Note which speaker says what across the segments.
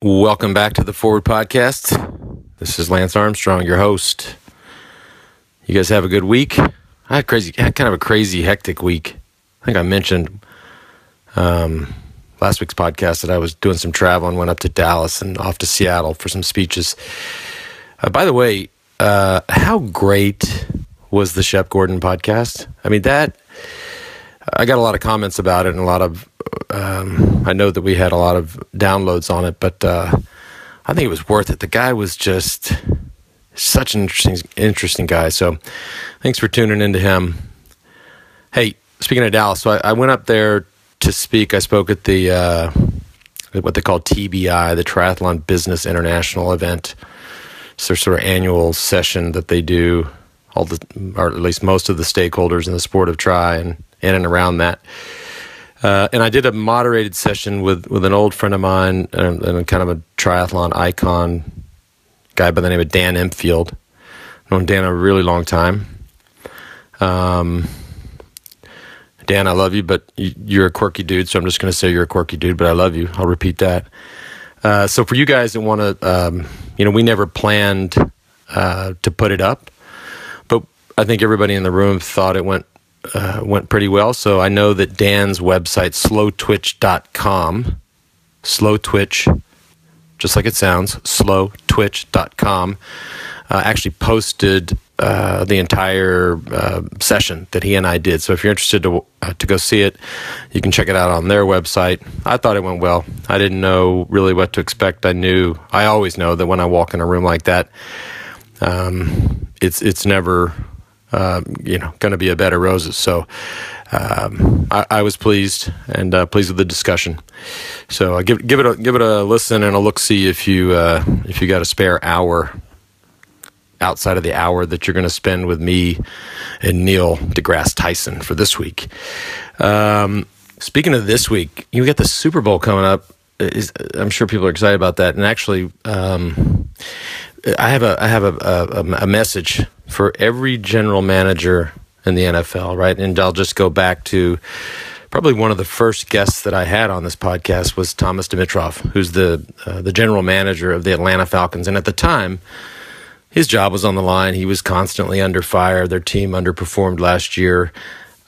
Speaker 1: Welcome back to the Forward Podcast. This is Lance Armstrong, your host. You guys have a good week. I had crazy, had kind of a crazy, hectic week. I think I mentioned um, last week's podcast that I was doing some travel and went up to Dallas and off to Seattle for some speeches. Uh, by the way, uh, how great was the Shep Gordon podcast? I mean, that I got a lot of comments about it and a lot of um, I know that we had a lot of downloads on it, but uh, I think it was worth it. The guy was just such an interesting, interesting guy. So, thanks for tuning into him. Hey, speaking of Dallas, so I, I went up there to speak. I spoke at the uh, what they call TBI, the Triathlon Business International event. It's their sort of annual session that they do. All the, or at least most of the stakeholders in the sport of tri and in and around that. Uh, and I did a moderated session with, with an old friend of mine and, and kind of a triathlon icon guy by the name of Dan Empfield. Known Dan a really long time. Um, Dan, I love you, but you're a quirky dude, so I'm just going to say you're a quirky dude, but I love you. I'll repeat that. Uh, so for you guys that want to, um, you know, we never planned uh, to put it up, but I think everybody in the room thought it went uh, went pretty well. So I know that Dan's website, slowtwitch.com, slowtwitch, just like it sounds, slowtwitch.com, uh, actually posted uh, the entire uh, session that he and I did. So if you're interested to uh, to go see it, you can check it out on their website. I thought it went well. I didn't know really what to expect. I knew I always know that when I walk in a room like that, um, it's it's never uh, you know, going to be a bed of roses. So um, I, I, was pleased and uh, pleased with the discussion. So uh, give give it a give it a listen and a look. See if you uh, if you got a spare hour outside of the hour that you're going to spend with me and Neil deGrasse Tyson for this week. Um, speaking of this week, you get the Super Bowl coming up. I'm sure people are excited about that. And actually, um, I have a I have a, a, a message for every general manager in the NFL, right? And I'll just go back to probably one of the first guests that I had on this podcast was Thomas Dimitroff, who's the uh, the general manager of the Atlanta Falcons, and at the time. His job was on the line. He was constantly under fire. Their team underperformed last year.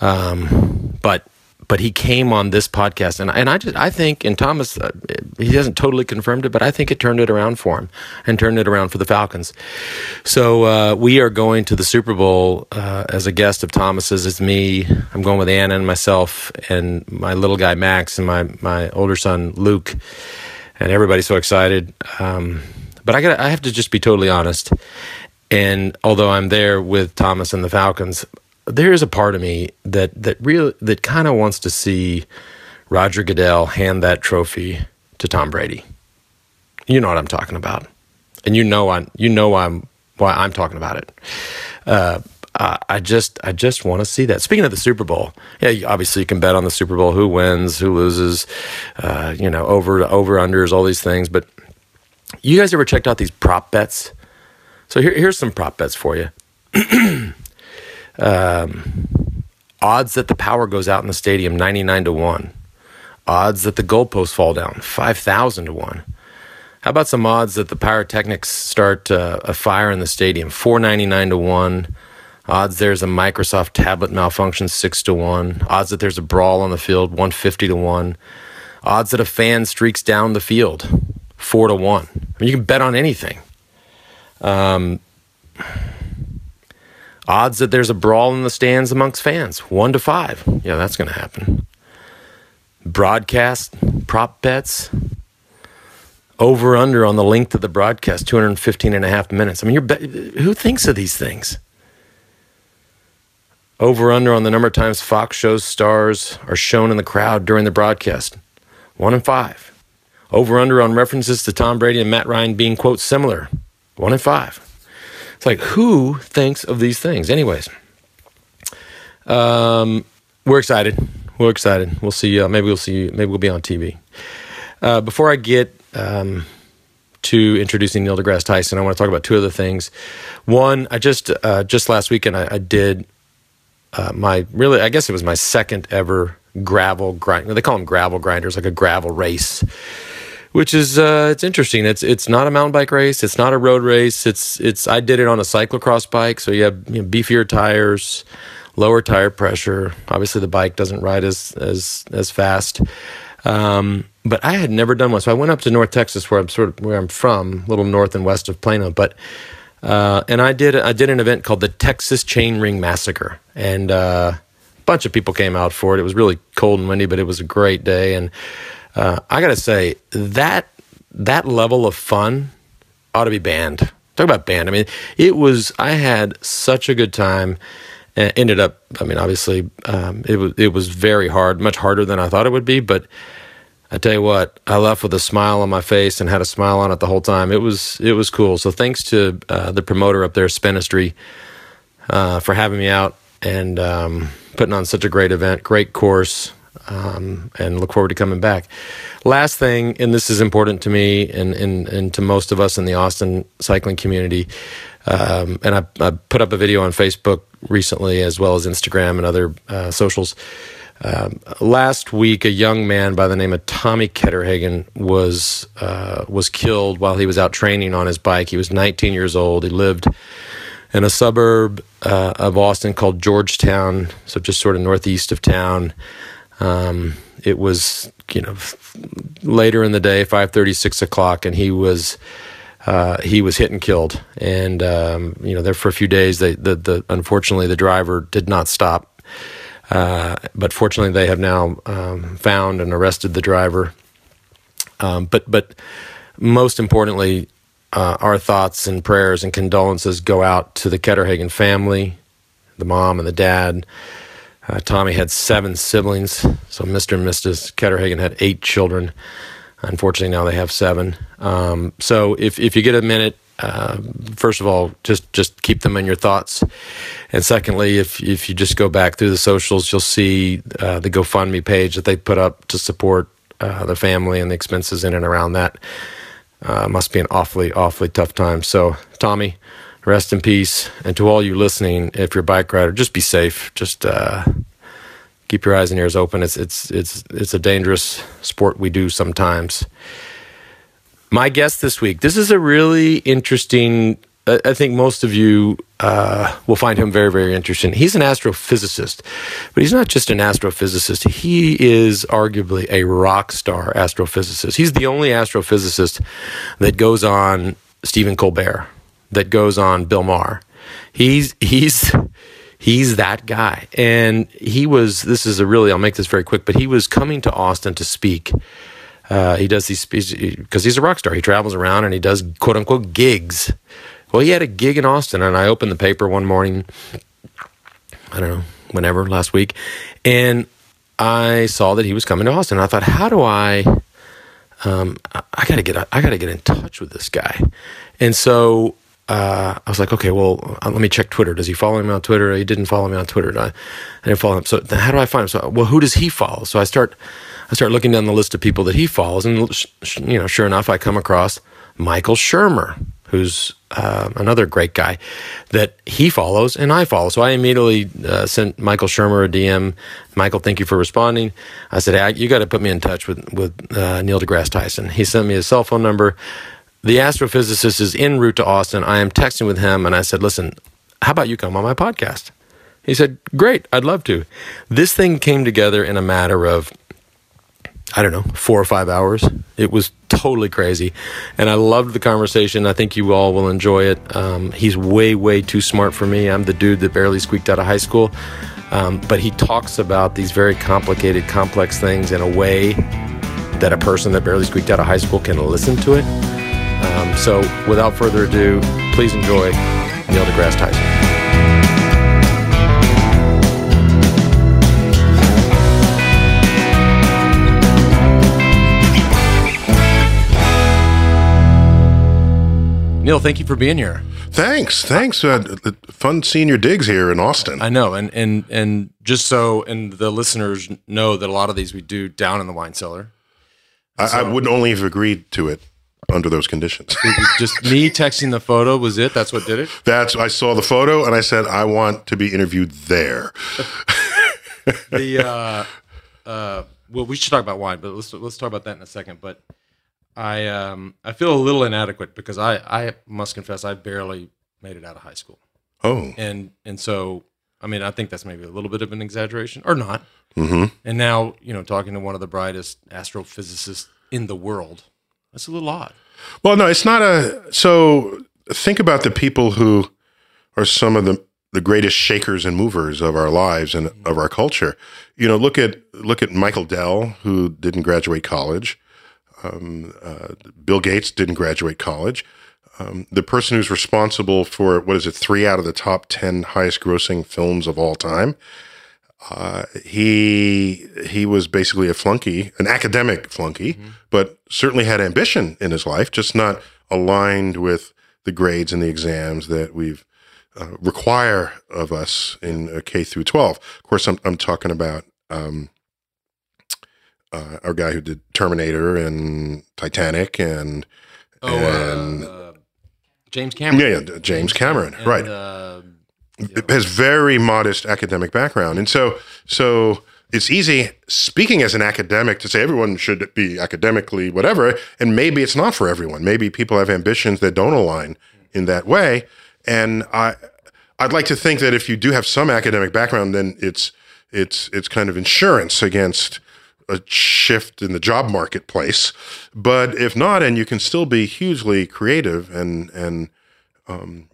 Speaker 1: Um, but but he came on this podcast, and and I just I think, and Thomas, uh, he hasn't totally confirmed it, but I think it turned it around for him and turned it around for the Falcons. So uh, we are going to the Super Bowl uh, as a guest of Thomas's. It's me. I'm going with Anna and myself and my little guy Max and my my older son Luke, and everybody's so excited. Um, but I got I have to just be totally honest. And although I'm there with Thomas and the Falcons, there is a part of me that that real that kind of wants to see Roger Goodell hand that trophy to Tom Brady. You know what I'm talking about, and you know I you know I'm why I'm talking about it. Uh, I just I just want to see that. Speaking of the Super Bowl, yeah, obviously you can bet on the Super Bowl, who wins, who loses, uh, you know, over over unders, all these things. But you guys ever checked out these prop bets? So here, here's some prop bets for you. Um, odds that the power goes out in the stadium 99 to 1 odds that the goalposts fall down 5000 to 1 how about some odds that the pyrotechnics start uh, a fire in the stadium 499 to 1 odds there's a microsoft tablet malfunction 6 to 1 odds that there's a brawl on the field 150 to 1 odds that a fan streaks down the field 4 to 1 I mean, you can bet on anything. Um, Odds that there's a brawl in the stands amongst fans, one to five. Yeah, that's going to happen. Broadcast prop bets, over under on the length of the broadcast 215 and a half minutes. I mean be- who thinks of these things? Over under on the number of times fox shows stars are shown in the crowd during the broadcast. One in five. Over under on references to tom brady and matt ryan being quote similar. One in five it's like, who thinks of these things? Anyways, um, we're excited. We're excited. We'll see. Uh, maybe we'll see. Maybe we'll be on TV. Uh, before I get um, to introducing Neil deGrasse Tyson, I want to talk about two other things. One, I just uh, just last weekend I, I did uh, my really, I guess it was my second ever gravel grind. They call them gravel grinders, like a gravel race which is uh, it's interesting. It's it's not a mountain bike race. It's not a road race. It's it's I did it on a cyclocross bike, so you have you know, beefier tires, lower tire pressure. Obviously, the bike doesn't ride as as as fast. Um, but I had never done one, so I went up to North Texas, where I'm sort of where I'm from, a little north and west of Plano. But uh, and I did I did an event called the Texas Chain Ring Massacre, and uh, a bunch of people came out for it. It was really cold and windy, but it was a great day. And uh, I got to say that that level of fun ought to be banned. Talk about banned. I mean, it was. I had such a good time. And ended up. I mean, obviously, um, it was it was very hard, much harder than I thought it would be, but I tell you what, I left with a smile on my face and had a smile on it the whole time. It was it was cool. So thanks to uh, the promoter up there, Spinistry, uh, for having me out and um, putting on such a great event, great course, um, and look forward to coming back. Last thing, and this is important to me and and, and to most of us in the Austin cycling community. Um, and I, I, put up a video on Facebook recently, as well as Instagram and other uh, socials um, last week, a young man by the name of Tommy Ketterhagen was uh, was killed while he was out training on his bike. He was 19 years old. He lived in a suburb uh, of Austin called Georgetown, so just sort of northeast of town. Um, it was you know later in the day, 5:30, 6 o'clock, and he was. Uh, he was hit and killed, and um, you know there for a few days. They, the, the unfortunately the driver did not stop uh, but fortunately, they have now um, found and arrested the driver. Um, but but most importantly, uh, our thoughts and prayers and condolences go out to the Ketterhagen family, the mom and the dad. Uh, Tommy had seven siblings, so Mr. and Mrs. Ketterhagen had eight children. Unfortunately, now they have seven. Um, so if if you get a minute, uh, first of all, just just keep them in your thoughts, and secondly, if if you just go back through the socials, you'll see uh, the GoFundMe page that they put up to support uh, the family and the expenses in and around that. Uh, must be an awfully awfully tough time. So, Tommy, rest in peace, and to all you listening, if you're a bike rider, just be safe. Just uh, keep your eyes and ears open. It's it's it's it's a dangerous sport we do sometimes. My guest this week, this is a really interesting. I think most of you uh, will find him very, very interesting. He's an astrophysicist, but he's not just an astrophysicist. He is arguably a rock star astrophysicist. He's the only astrophysicist that goes on Stephen Colbert, that goes on Bill Maher. He's he's he's that guy, and he was. This is a really. I'll make this very quick, but he was coming to Austin to speak uh, he does these because he's a rock star. He travels around and he does quote unquote gigs. Well, he had a gig in Austin, and I opened the paper one morning. I don't know, whenever last week, and I saw that he was coming to Austin. I thought, how do I? Um, I, I gotta get I gotta get in touch with this guy, and so uh, I was like, okay, well, uh, let me check Twitter. Does he follow me on Twitter? He didn't follow me on Twitter. I, I didn't follow him. So how do I find him? So, well, who does he follow? So I start I start looking down the list of people that he follows, and you know, sure enough, I come across Michael Shermer, who's uh, another great guy that he follows and I follow. So I immediately uh, sent Michael Shermer a DM. Michael, thank you for responding. I said, hey, you got to put me in touch with with uh, Neil deGrasse Tyson. He sent me his cell phone number. The astrophysicist is en route to Austin. I am texting with him, and I said, listen, how about you come on my podcast? He said, Great, I'd love to. This thing came together in a matter of I don't know, four or five hours. It was totally crazy. And I loved the conversation. I think you all will enjoy it. Um, he's way, way too smart for me. I'm the dude that barely squeaked out of high school. Um, but he talks about these very complicated, complex things in a way that a person that barely squeaked out of high school can listen to it. Um, so without further ado, please enjoy Neil deGrasse Tyson. Neil, thank you for being here.
Speaker 2: Thanks, thanks. Uh, fun seeing your digs here in Austin.
Speaker 1: I know, and and and just so and the listeners know that a lot of these we do down in the wine cellar.
Speaker 2: I, so, I wouldn't only have agreed to it under those conditions.
Speaker 1: just me texting the photo was it? That's what did it.
Speaker 2: That's I saw the photo and I said I want to be interviewed there.
Speaker 1: the uh, uh, well, we should talk about wine, but let's let's talk about that in a second. But I um I feel a little inadequate because I I must confess I barely made it out of high school,
Speaker 2: Oh,
Speaker 1: and and so I mean I think that's maybe a little bit of an exaggeration or not.
Speaker 2: hmm
Speaker 1: And now you know talking to one of the brightest astrophysicists in the world, that's a little odd.
Speaker 2: Well, no, it's not a. So think about the people who are some of the the greatest shakers and movers of our lives and of our culture. You know, look at look at Michael Dell, who didn't graduate college. Um, uh, Bill Gates didn't graduate college. Um, the person who's responsible for what is it, three out of the top ten highest grossing films of all time. Uh, he he was basically a flunky, an academic flunky, but certainly had ambition in his life, just not aligned with the grades and the exams that we've uh, require of us in uh, K through 12. Of course, I'm, I'm talking about um, uh, our guy who did Terminator and Titanic and
Speaker 1: Oh,
Speaker 2: And-
Speaker 1: uh, uh, James Cameron.
Speaker 2: yeah, yeah, James Cameron,
Speaker 1: And,
Speaker 2: right? Has very modest academic background, and so so it's easy speaking as an academic to say everyone should be academically whatever, and maybe it's not for everyone. Maybe people have ambitions that don't align in that way, and I I'd like to think that if you do have some academic background, then it's it's it's kind of insurance against a shift in the job marketplace. But if not, and you can still be hugely creative and and um,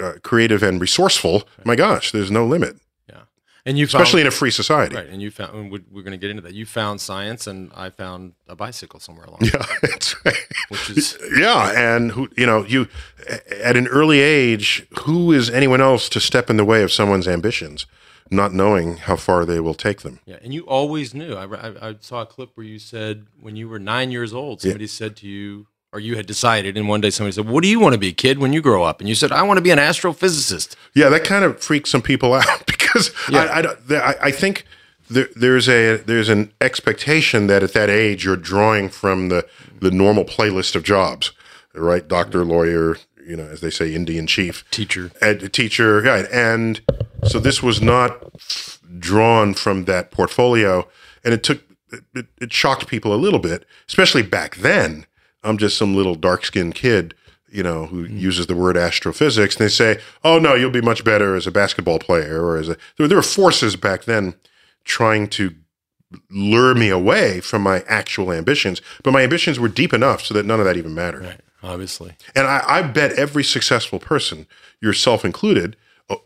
Speaker 2: uh, creative and resourceful, my gosh, there's no limit,
Speaker 1: yeah, and you found,
Speaker 2: especially in a free society.
Speaker 1: right, and you found and we- we're going to get into that. You found science, and I found a bicycle somewhere along,
Speaker 2: Yeah, that's right.
Speaker 1: which is
Speaker 2: Yeah, and who you know you at an early age, who is anyone else to step in the way of someone's ambitions, not knowing how far they will take them?
Speaker 1: yeah. And you always knew. I, I, I saw a clip where you said when you were nine years old, somebody said to you, or you had decided, and one day somebody said, "What do you want to be, kid, when you grow up?" And you said, "I want to be an astrophysicist."
Speaker 2: Yeah, that kind of freaks some people out because I, I, don't- I, I think there, there's a there's an expectation that at that age you're drawing from the the normal playlist of jobs, right? Doctor, lawyer, you know, as they say, Indian chief,
Speaker 1: Teacher.
Speaker 2: ed, teacher, right? And so this was not drawn from that portfolio, and it took it, it shocked people a little bit, especially back then. I'm just some little dark skinned kid, you know, who uses the word astrophysics, and they say, "Oh no, you'll be much better as a basketball player or as a." There, there were forces back then trying to lure me away from my actual ambitions, but my ambitions were deep enough so that none of that even mattered.
Speaker 1: Right. Obviously.
Speaker 2: And I, I bet every successful person, yourself included,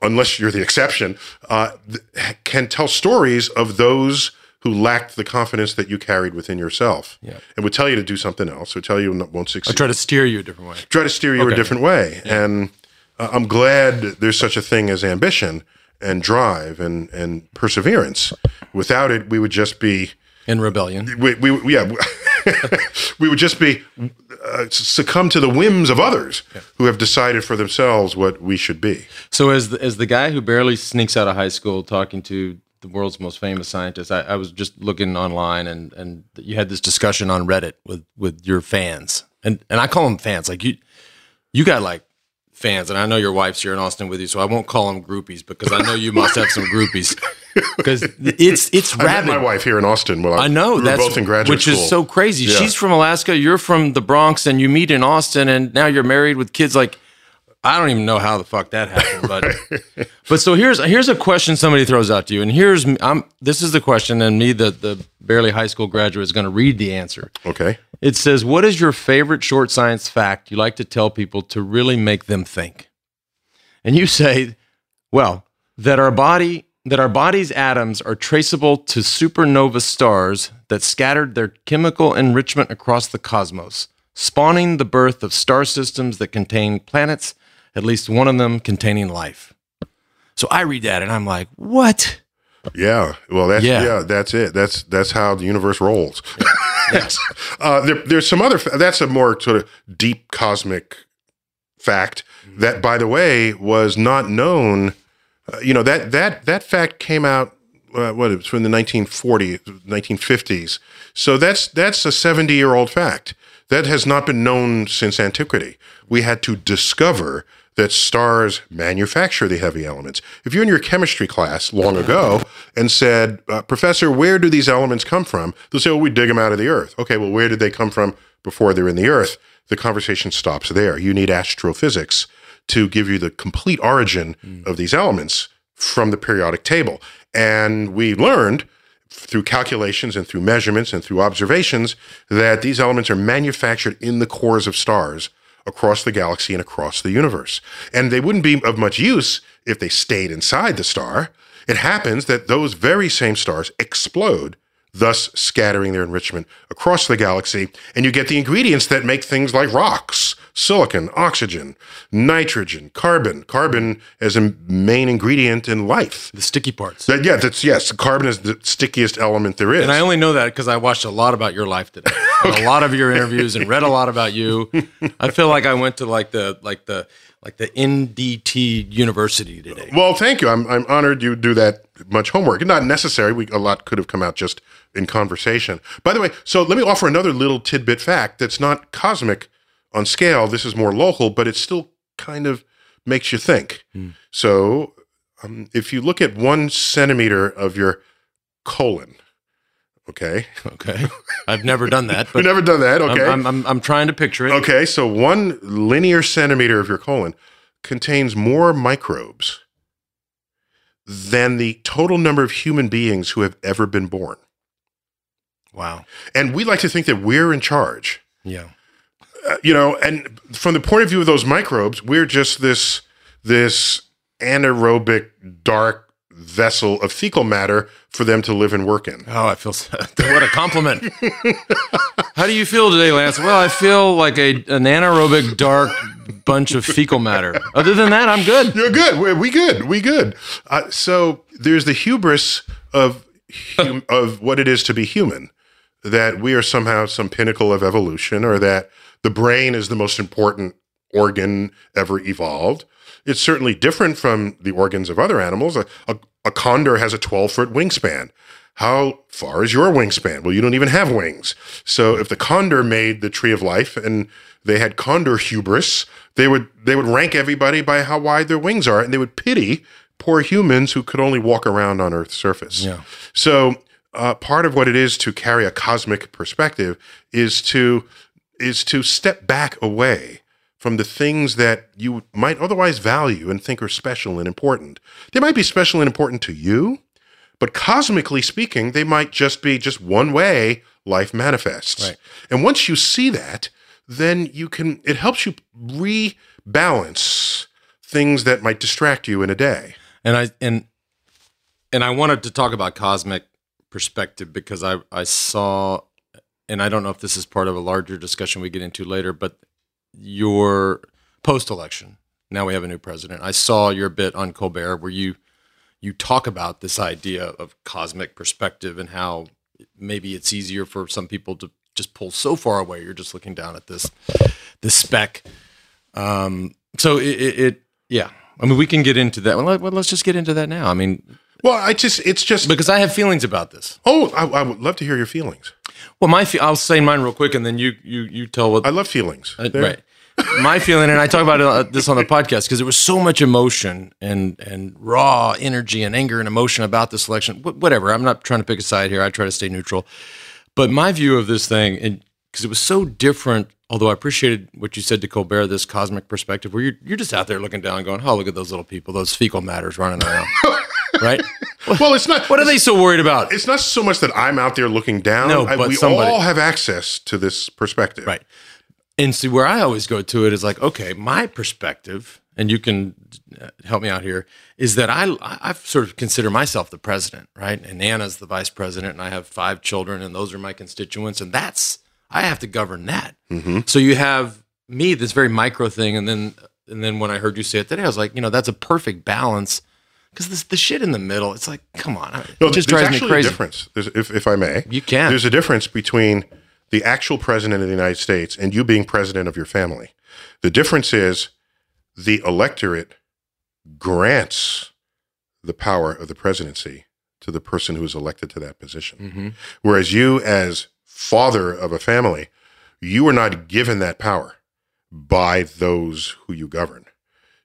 Speaker 2: unless you're the exception, uh, th- can tell stories of those who lacked the confidence that you carried within yourself,
Speaker 1: Yeah.
Speaker 2: and would tell you to do something else, or tell you won't succeed.
Speaker 1: Try to steer you a different way.
Speaker 2: Try to steer you
Speaker 1: Okay.
Speaker 2: a different way. And uh, I'm glad there's such a thing as ambition and drive and and perseverance. Without it, we would just be
Speaker 1: In rebellion.
Speaker 2: we, we yeah we would just be uh, succumb to the whims of others who have decided for themselves what we should be.
Speaker 1: So as the, as the guy who barely sneaks out of high school talking to the world's most famous scientist, I, I was just looking online and and you had this discussion on Reddit with with your fans, and and I call them fans. Like you, you got like fans, and I know your wife's here in Austin with you, so I won't call them groupies because I know you must have some groupies because it's it's rabid.
Speaker 2: my wife here in Austin. Well,
Speaker 1: I know
Speaker 2: we
Speaker 1: that's
Speaker 2: both in graduate
Speaker 1: which
Speaker 2: school.
Speaker 1: is so crazy.
Speaker 2: Yeah.
Speaker 1: She's from Alaska, you're from the Bronx, and you meet in Austin, and now you're married with kids. Like, I don't even know how the fuck that happened, but but so here's here's a question somebody throws out to you, and here's I'm this is the question, and me, the the barely high school graduate, is going to read the answer.
Speaker 2: okay.
Speaker 1: It says, "What is your favorite short science fact you like to tell people to really make them think?" And you say, "Well, that our body that our body's atoms are traceable to supernova stars that scattered their chemical enrichment across the cosmos, spawning the birth of star systems that contain planets, at least one of them containing life." So I read that and I'm like, "What?"
Speaker 2: Yeah. Well, that's
Speaker 1: Yeah.
Speaker 2: yeah. that's it. That's that's how the universe rolls. yes. Uh, there, there's some other. That's a more sort of deep cosmic fact that, by the way, was not known. Uh, you know that that that fact came out. Uh, what it was from the 1940s, 1950s. So that's that's a 70 year old fact that has not been known since antiquity. We had to discover that stars manufacture the heavy elements. If you're in your chemistry class long ago and said, uh, Professor, where do these elements come from? They'll say, well, we dig them out of the earth. Okay, well, where did they come from before they're in the Earth, the conversation stops there. You need astrophysics to give you the complete origin of these elements from the periodic table. And we learned through calculations and through measurements and through observations that these elements are manufactured in the cores of stars across the galaxy and across the universe. And they wouldn't be of much use if they stayed inside the star. It happens that those very same stars explode, thus scattering their enrichment across the galaxy, and you get the ingredients that make things like rocks, silicon, oxygen, nitrogen, carbon, carbon as a main ingredient in life.
Speaker 1: The sticky parts.
Speaker 2: That, yeah, that's yes, carbon is the stickiest element there is.
Speaker 1: And I only know that because I watched a lot about your life today, and a lot of your interviews, and read a lot about you. I feel like I went to like the like the like the NDT University today.
Speaker 2: Well, thank you. I'm I'm honored you do that much homework. Not necessary. We a lot could have come out just in conversation. By the way, so let me offer another little tidbit fact that's not cosmic on scale. This is more local, but it still kind of makes you think. So, um, if you look at one centimeter of your colon, okay,
Speaker 1: Okay, I've never done that,
Speaker 2: we've never done that.
Speaker 1: I'm,
Speaker 2: Okay,
Speaker 1: I'm, I'm I'm trying to picture it.
Speaker 2: Okay, so one linear centimeter of your colon contains more microbes than the total number of human beings who have ever been born.
Speaker 1: Wow.
Speaker 2: And we like to think that we're in charge.
Speaker 1: Yeah.
Speaker 2: Uh, you know, and from the point of view of those microbes, we're just this this anaerobic dark vessel of fecal matter for them to live and work in.
Speaker 1: Oh, I feel so, what a compliment. How do you feel today, Lance? Well, I feel like a an anaerobic dark bunch of fecal matter. Other than that, I'm good.
Speaker 2: You're good. We, we good. We good. Uh, so there's the hubris of hum, of what it is to be human, that we are somehow some pinnacle of evolution, or that the brain is the most important organ ever evolved. It's certainly different from the organs of other animals. A, a, a condor has a 12 foot wingspan. How far is your wingspan? Well, you don't even have wings. So if the condor made the tree of life and they had condor hubris, they would they would rank everybody by how wide their wings are, and they would pity poor humans who could only walk around on Earth's surface.
Speaker 1: Yeah.
Speaker 2: So uh, part of what it is to carry a cosmic perspective is to is to step back away from the things that you might otherwise value and think are special and important. They might be special and important to you, but cosmically speaking, they might just be just one way life manifests.
Speaker 1: Right.
Speaker 2: And once you see that, then you can it helps you rebalance things that might distract you in a day.
Speaker 1: and I and and I wanted to talk about cosmic perspective because I I saw and I don't know if this is part of a larger discussion we get into later, but your post election. Now we have a new president. I saw your bit on Colbert where you you talk about this idea of cosmic perspective and how maybe it's easier for some people to just pull so far away. You're just looking down at this this speck. Um, so it, it, it yeah. I mean, we can get into that. Well, let, well, let's just get into that now. I mean,
Speaker 2: Well, I just it's just
Speaker 1: because I have feelings about this.
Speaker 2: oh, I, I would love to hear your feelings.
Speaker 1: Well, my fe- I'll say mine real quick, and then you you you tell what
Speaker 2: I love feelings.
Speaker 1: Uh, right. My feeling, and I talk about it, uh, this on the podcast because there was so much emotion and and raw energy and anger and emotion about this election. Wh- whatever. I'm not trying to pick a side here. I try to stay neutral. But my view of this thing, and because it was so different, although I appreciated what you said to Colbert, this cosmic perspective, where you're you're just out there looking down, going, "Oh, look at those little people, those fecal matters running around." right?
Speaker 2: Well, it's not.
Speaker 1: What are they so worried about?
Speaker 2: It's not so much that I'm out there looking down.
Speaker 1: No,
Speaker 2: I-
Speaker 1: but
Speaker 2: we
Speaker 1: somebody-
Speaker 2: all have access to this perspective.
Speaker 1: Right. And see, where I always go to it is like, okay, my perspective, and you can uh, help me out here, is that I I sort of consider myself the president, right? And Anna's the vice president, and I have five children, and those are my constituents, and that's I have to govern that. So you have me, this very micro thing, and then and then when I heard you say it today, I was like, you know, that's a perfect balance. Because this the shit in the middle, it's like, come on, it just
Speaker 2: there's
Speaker 1: drives me
Speaker 2: actually
Speaker 1: crazy.
Speaker 2: a difference. There's, if, if I may,
Speaker 1: You can.
Speaker 2: There's a difference between the actual president of the United States and you being president of your family. The difference is the electorate grants the power of the presidency to the person who is elected to that position.
Speaker 1: Mm-hmm.
Speaker 2: Whereas you, as father of a family, you are not given that power by those who you govern.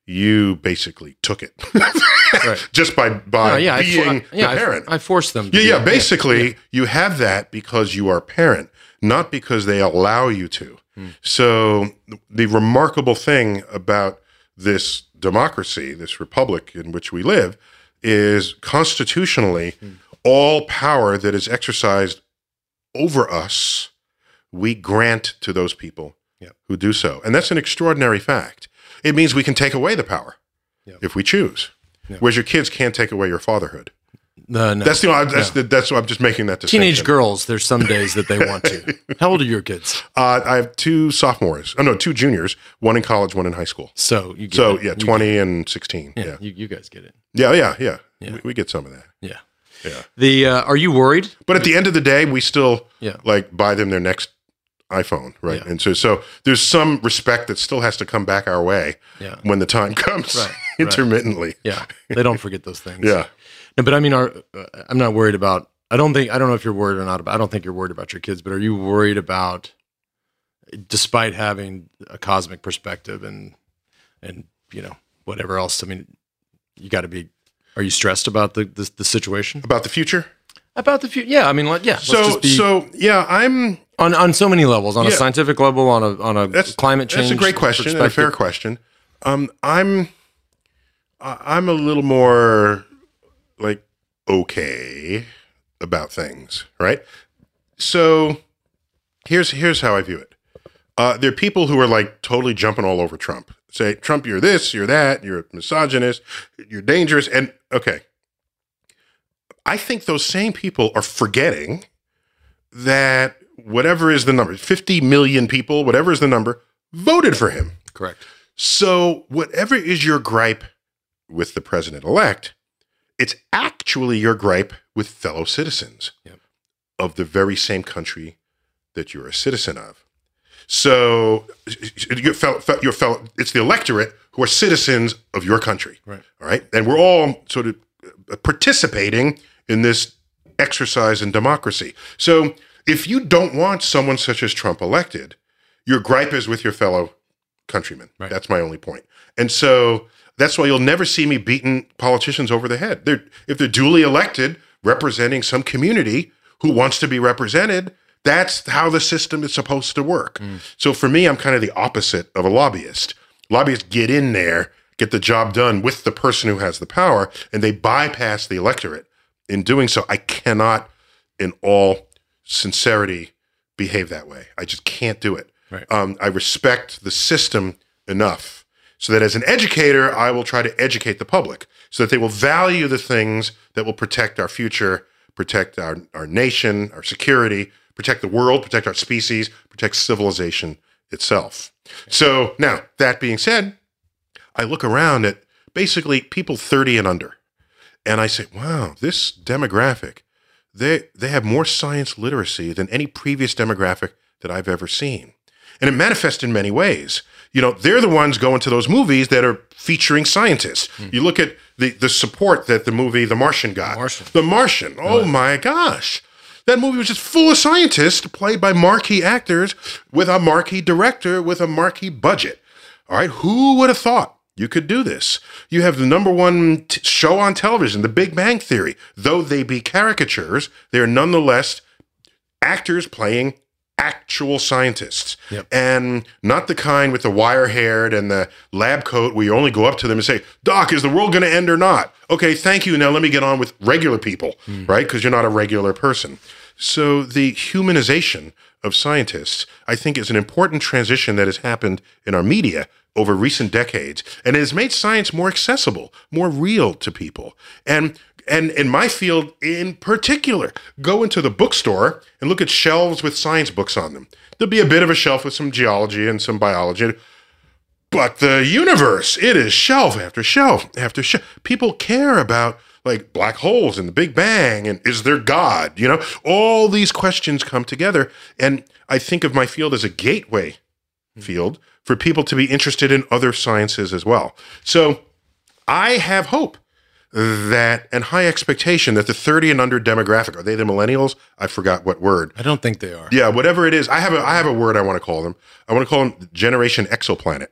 Speaker 2: You basically took it
Speaker 1: Right.
Speaker 2: just by by
Speaker 1: yeah, I,
Speaker 2: being
Speaker 1: for- yeah,
Speaker 2: the parent.
Speaker 1: I, I forced them. to
Speaker 2: Yeah, yeah. Basically, you have that because you are a parent, not because they allow you to. Hmm. So the remarkable thing about this democracy, this republic in which we live, is constitutionally hmm. all power that is exercised over us, we grant to those people
Speaker 1: Yep.
Speaker 2: who do so. And that's an extraordinary fact. It means we can take away the power
Speaker 1: Yep.
Speaker 2: if we choose. Whereas your kids can't take away your fatherhood.
Speaker 1: No, no.
Speaker 2: That's the that's the, that's I'm just making that distinction.
Speaker 1: Teenage girls, there's some days that they want to. How old are your kids?
Speaker 2: Uh, I have two sophomores. Oh no, two juniors. One in college, one in high school.
Speaker 1: So you get
Speaker 2: So
Speaker 1: it.
Speaker 2: yeah,
Speaker 1: You-
Speaker 2: twenty and sixteen.
Speaker 1: yeah,
Speaker 2: Yeah,
Speaker 1: You, you guys get it.
Speaker 2: yeah, yeah, yeah. We, we get some of that.
Speaker 1: Yeah.
Speaker 2: Yeah.
Speaker 1: The uh, are you worried?
Speaker 2: But at the end of the day, we still
Speaker 1: Yeah.
Speaker 2: like buy them their next iPhone, right?
Speaker 1: Yeah.
Speaker 2: And so so there's some respect that still has to come back our way
Speaker 1: Yeah.
Speaker 2: when the time comes,
Speaker 1: Right, right.
Speaker 2: intermittently.
Speaker 1: Yeah. They don't forget those things.
Speaker 2: Yeah.
Speaker 1: No, but I mean, are, uh, I'm not worried about. I don't think. I don't know if you're worried or not. About, I don't think you're worried about your kids. But are you worried about, despite having a cosmic perspective and and you know whatever else? I mean, you got to be. Are you stressed about the the, the situation?
Speaker 2: About the future.
Speaker 1: About the future? Yeah. I mean, like, yeah. let's
Speaker 2: So
Speaker 1: just be
Speaker 2: so yeah, I'm.
Speaker 1: on on so many levels, on a scientific level, on a on a
Speaker 2: That's
Speaker 1: climate change.
Speaker 2: That's a great question a fair question. Um, I'm. I'm a little more like okay about things, right? So here's here's how I view it. Uh, there are people who are like totally jumping all over Trump. Say Trump, you're this, you're that, you're a misogynist, you're dangerous, and okay. I think those same people are forgetting that whatever is the number, 50 million people, whatever is the number, voted for him.
Speaker 1: Correct.
Speaker 2: So, whatever is your gripe with the president elect, it's actually your gripe with fellow citizens
Speaker 1: Yep.
Speaker 2: of the very same country that you're a citizen of. So, your fellow, your fellow, it's the electorate who are citizens of your country.
Speaker 1: Right.
Speaker 2: All right. And we're all sort of participating in this exercise in democracy. So, if you don't want someone such as Trump elected, your gripe is with your fellow countrymen.
Speaker 1: Right.
Speaker 2: That's my only point. And so that's why you'll never see me beating politicians over the head. They're if they're duly elected, representing some community who wants to be represented, that's how the system is supposed to work. Mm. So for me, I'm kind of the opposite of a lobbyist. Lobbyists get in there, get the job done with the person who has the power, and they bypass the electorate. In doing so, I cannot, in all sincerity, behave that way. I just can't do it.
Speaker 1: Right.
Speaker 2: Um, I respect the system enough so that as an educator, I will try to educate the public so that they will value the things that will protect our future, protect our, our nation, our security, protect the world, protect our species, protect civilization itself. So now, that being said, I look around at basically people 30 and under, and I say, wow, this demographic, they, they have more science literacy than any previous demographic that I've ever seen. And it manifests in many ways. You know, they're the ones going to those movies that are featuring scientists. Hmm. You look at the, the support that the movie The Martian got.
Speaker 1: Martian.
Speaker 2: The Martian. Oh my gosh. That movie was just full of scientists played by marquee actors with a marquee director with a marquee budget. All right, who would have thought you could do this? You have the number one t- show on television, The Big Bang Theory. Though they be caricatures, they are nonetheless actors playing actual scientists
Speaker 1: Yep.
Speaker 2: and not the kind with the wire haired and the lab coat where you only go up to them and say doc is the world going to end or not okay thank you now let me get on with regular people hmm. right because you're not a regular person so the humanization of scientists i think is an important transition that has happened in our media over recent decades and it has made science more accessible more real to people and and in my field in particular, go into the bookstore and look at shelves with science books on them. There'll be a bit of a shelf with some geology and some biology. But the universe, it is shelf after shelf after shelf. People care about like black holes and the Big Bang and is there God? You know, all these questions come together. And I think of my field as a gateway field for people to be interested in other sciences as well. So I have hope that and high expectation that the 30 and under demographic are they the millennials i forgot what word
Speaker 1: I don't think they are.
Speaker 2: yeah whatever it is i have a i have a word i want to call them i want to call them generation exoplanet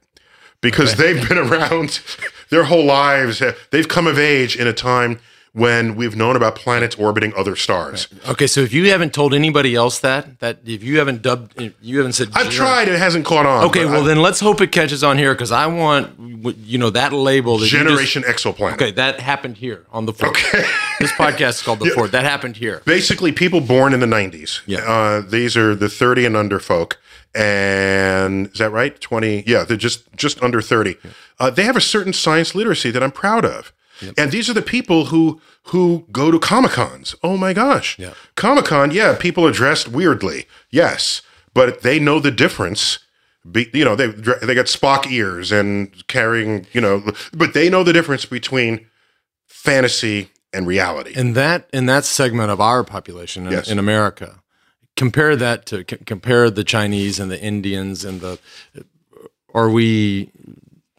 Speaker 2: because they've been around their whole lives they've come of age in a time when we've known about planets orbiting other stars.
Speaker 1: Okay, so if you haven't told anybody else that, that if you haven't dubbed, you haven't said,
Speaker 2: I've tried; it hasn't caught on.
Speaker 1: Okay, well
Speaker 2: I-
Speaker 1: then let's hope it catches on here because I want you know that label. That you just-
Speaker 2: generation exoplanet.
Speaker 1: okay, that happened here on the fort.
Speaker 2: Okay.
Speaker 1: this podcast is called the fort. That happened here.
Speaker 2: Basically, people born in the '90s.
Speaker 1: Yeah.
Speaker 2: Uh, these are the 30 and under folk, and is that right? 20? Yeah, they're just just under 30. Uh, they have a certain science literacy that I'm proud of. And these are the people who who go to comic cons. Oh my gosh,
Speaker 1: Yeah.
Speaker 2: Comic Con. Yeah, people are dressed weirdly. Yes, but they know the difference. Be, you know, they they got Spock ears and carrying. You know, but they know the difference between fantasy and reality.
Speaker 1: in that in that segment of our population in,
Speaker 2: Yes.
Speaker 1: in America, compare that to c- compare the Chinese and the Indians and the. Are we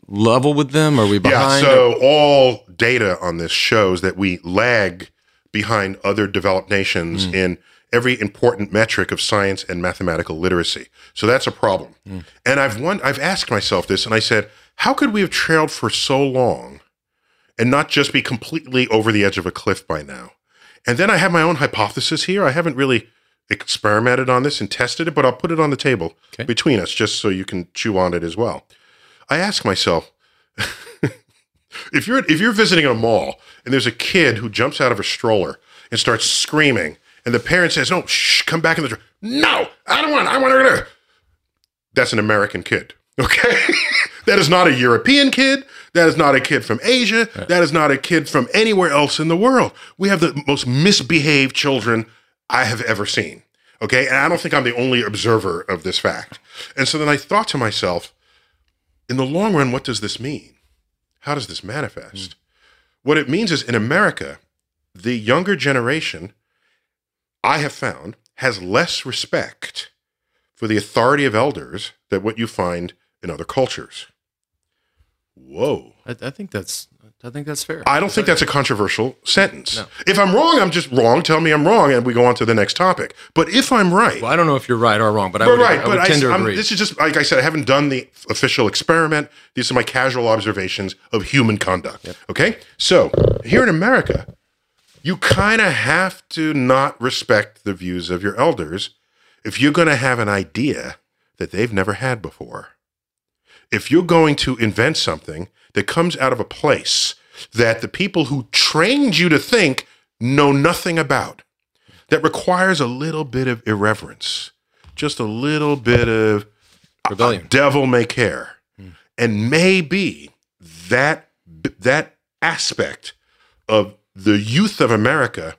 Speaker 1: level with them? Are we
Speaker 2: Yeah,
Speaker 1: behind?
Speaker 2: so all data on this shows that we lag behind other developed nations hmm. in every important metric of science and mathematical literacy. So that's a problem. Hmm. And I've one I've asked myself this and I said, how could we have trailed for so long and not just be completely over the edge of a cliff by now? And then I have my own hypothesis here. I haven't really experimented on this and tested it, but I'll put it on the table
Speaker 1: Okay.
Speaker 2: between us just so you can chew on it as well. I ask myself, if you're if you're visiting a mall and there's a kid who jumps out of a stroller and starts screaming, and the parent says, "No, shh, come back in the." No, I don't want. I want to. That's an American kid. Okay, that is not a European kid. That is not a kid from Asia. That is not a kid from anywhere else in the world. We have the most misbehaved children I have ever seen. Okay, and I don't think I'm the only observer of this fact. And so then I thought to myself, in the long run, what does this mean? How does this manifest? Hmm. What it means is in America, the younger generation, I have found, has less respect for the authority of elders than what you find in other cultures. Whoa.
Speaker 1: I, I think that's I think that's fair.
Speaker 2: I don't think that's a controversial sentence.
Speaker 1: No.
Speaker 2: If I'm wrong, I'm just wrong. Tell me I'm wrong, and we go on to the next topic. But if I'm right,
Speaker 1: well, I don't know if you're right or wrong, but I would,
Speaker 2: right,
Speaker 1: I would
Speaker 2: but I,
Speaker 1: tend to
Speaker 2: I'm-
Speaker 1: agree.
Speaker 2: this is just like I said. I haven't done the official experiment. These are my casual observations of human conduct. Okay, so here in America, you kind of have to not respect the views of your elders if you're going to have an idea that they've never had before. If you're going to invent something that comes out of a place that the people who trained you to think know nothing about, that requires a little bit of irreverence, just a little bit of uh,
Speaker 1: Rebellion.
Speaker 2: devil may care. Hmm. And maybe that that aspect of the youth of America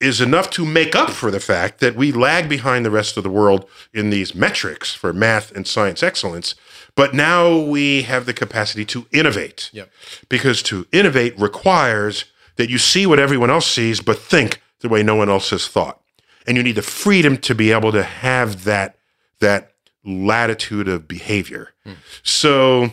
Speaker 2: is enough to make up for the fact that we lag behind the rest of the world in these metrics for math and science excellence. But now we have the capacity to innovate.
Speaker 1: Yep.
Speaker 2: Because to innovate requires that you see what everyone else sees, but think the way no one else has thought. And you need the freedom to be able to have that that latitude of behavior. Hmm. So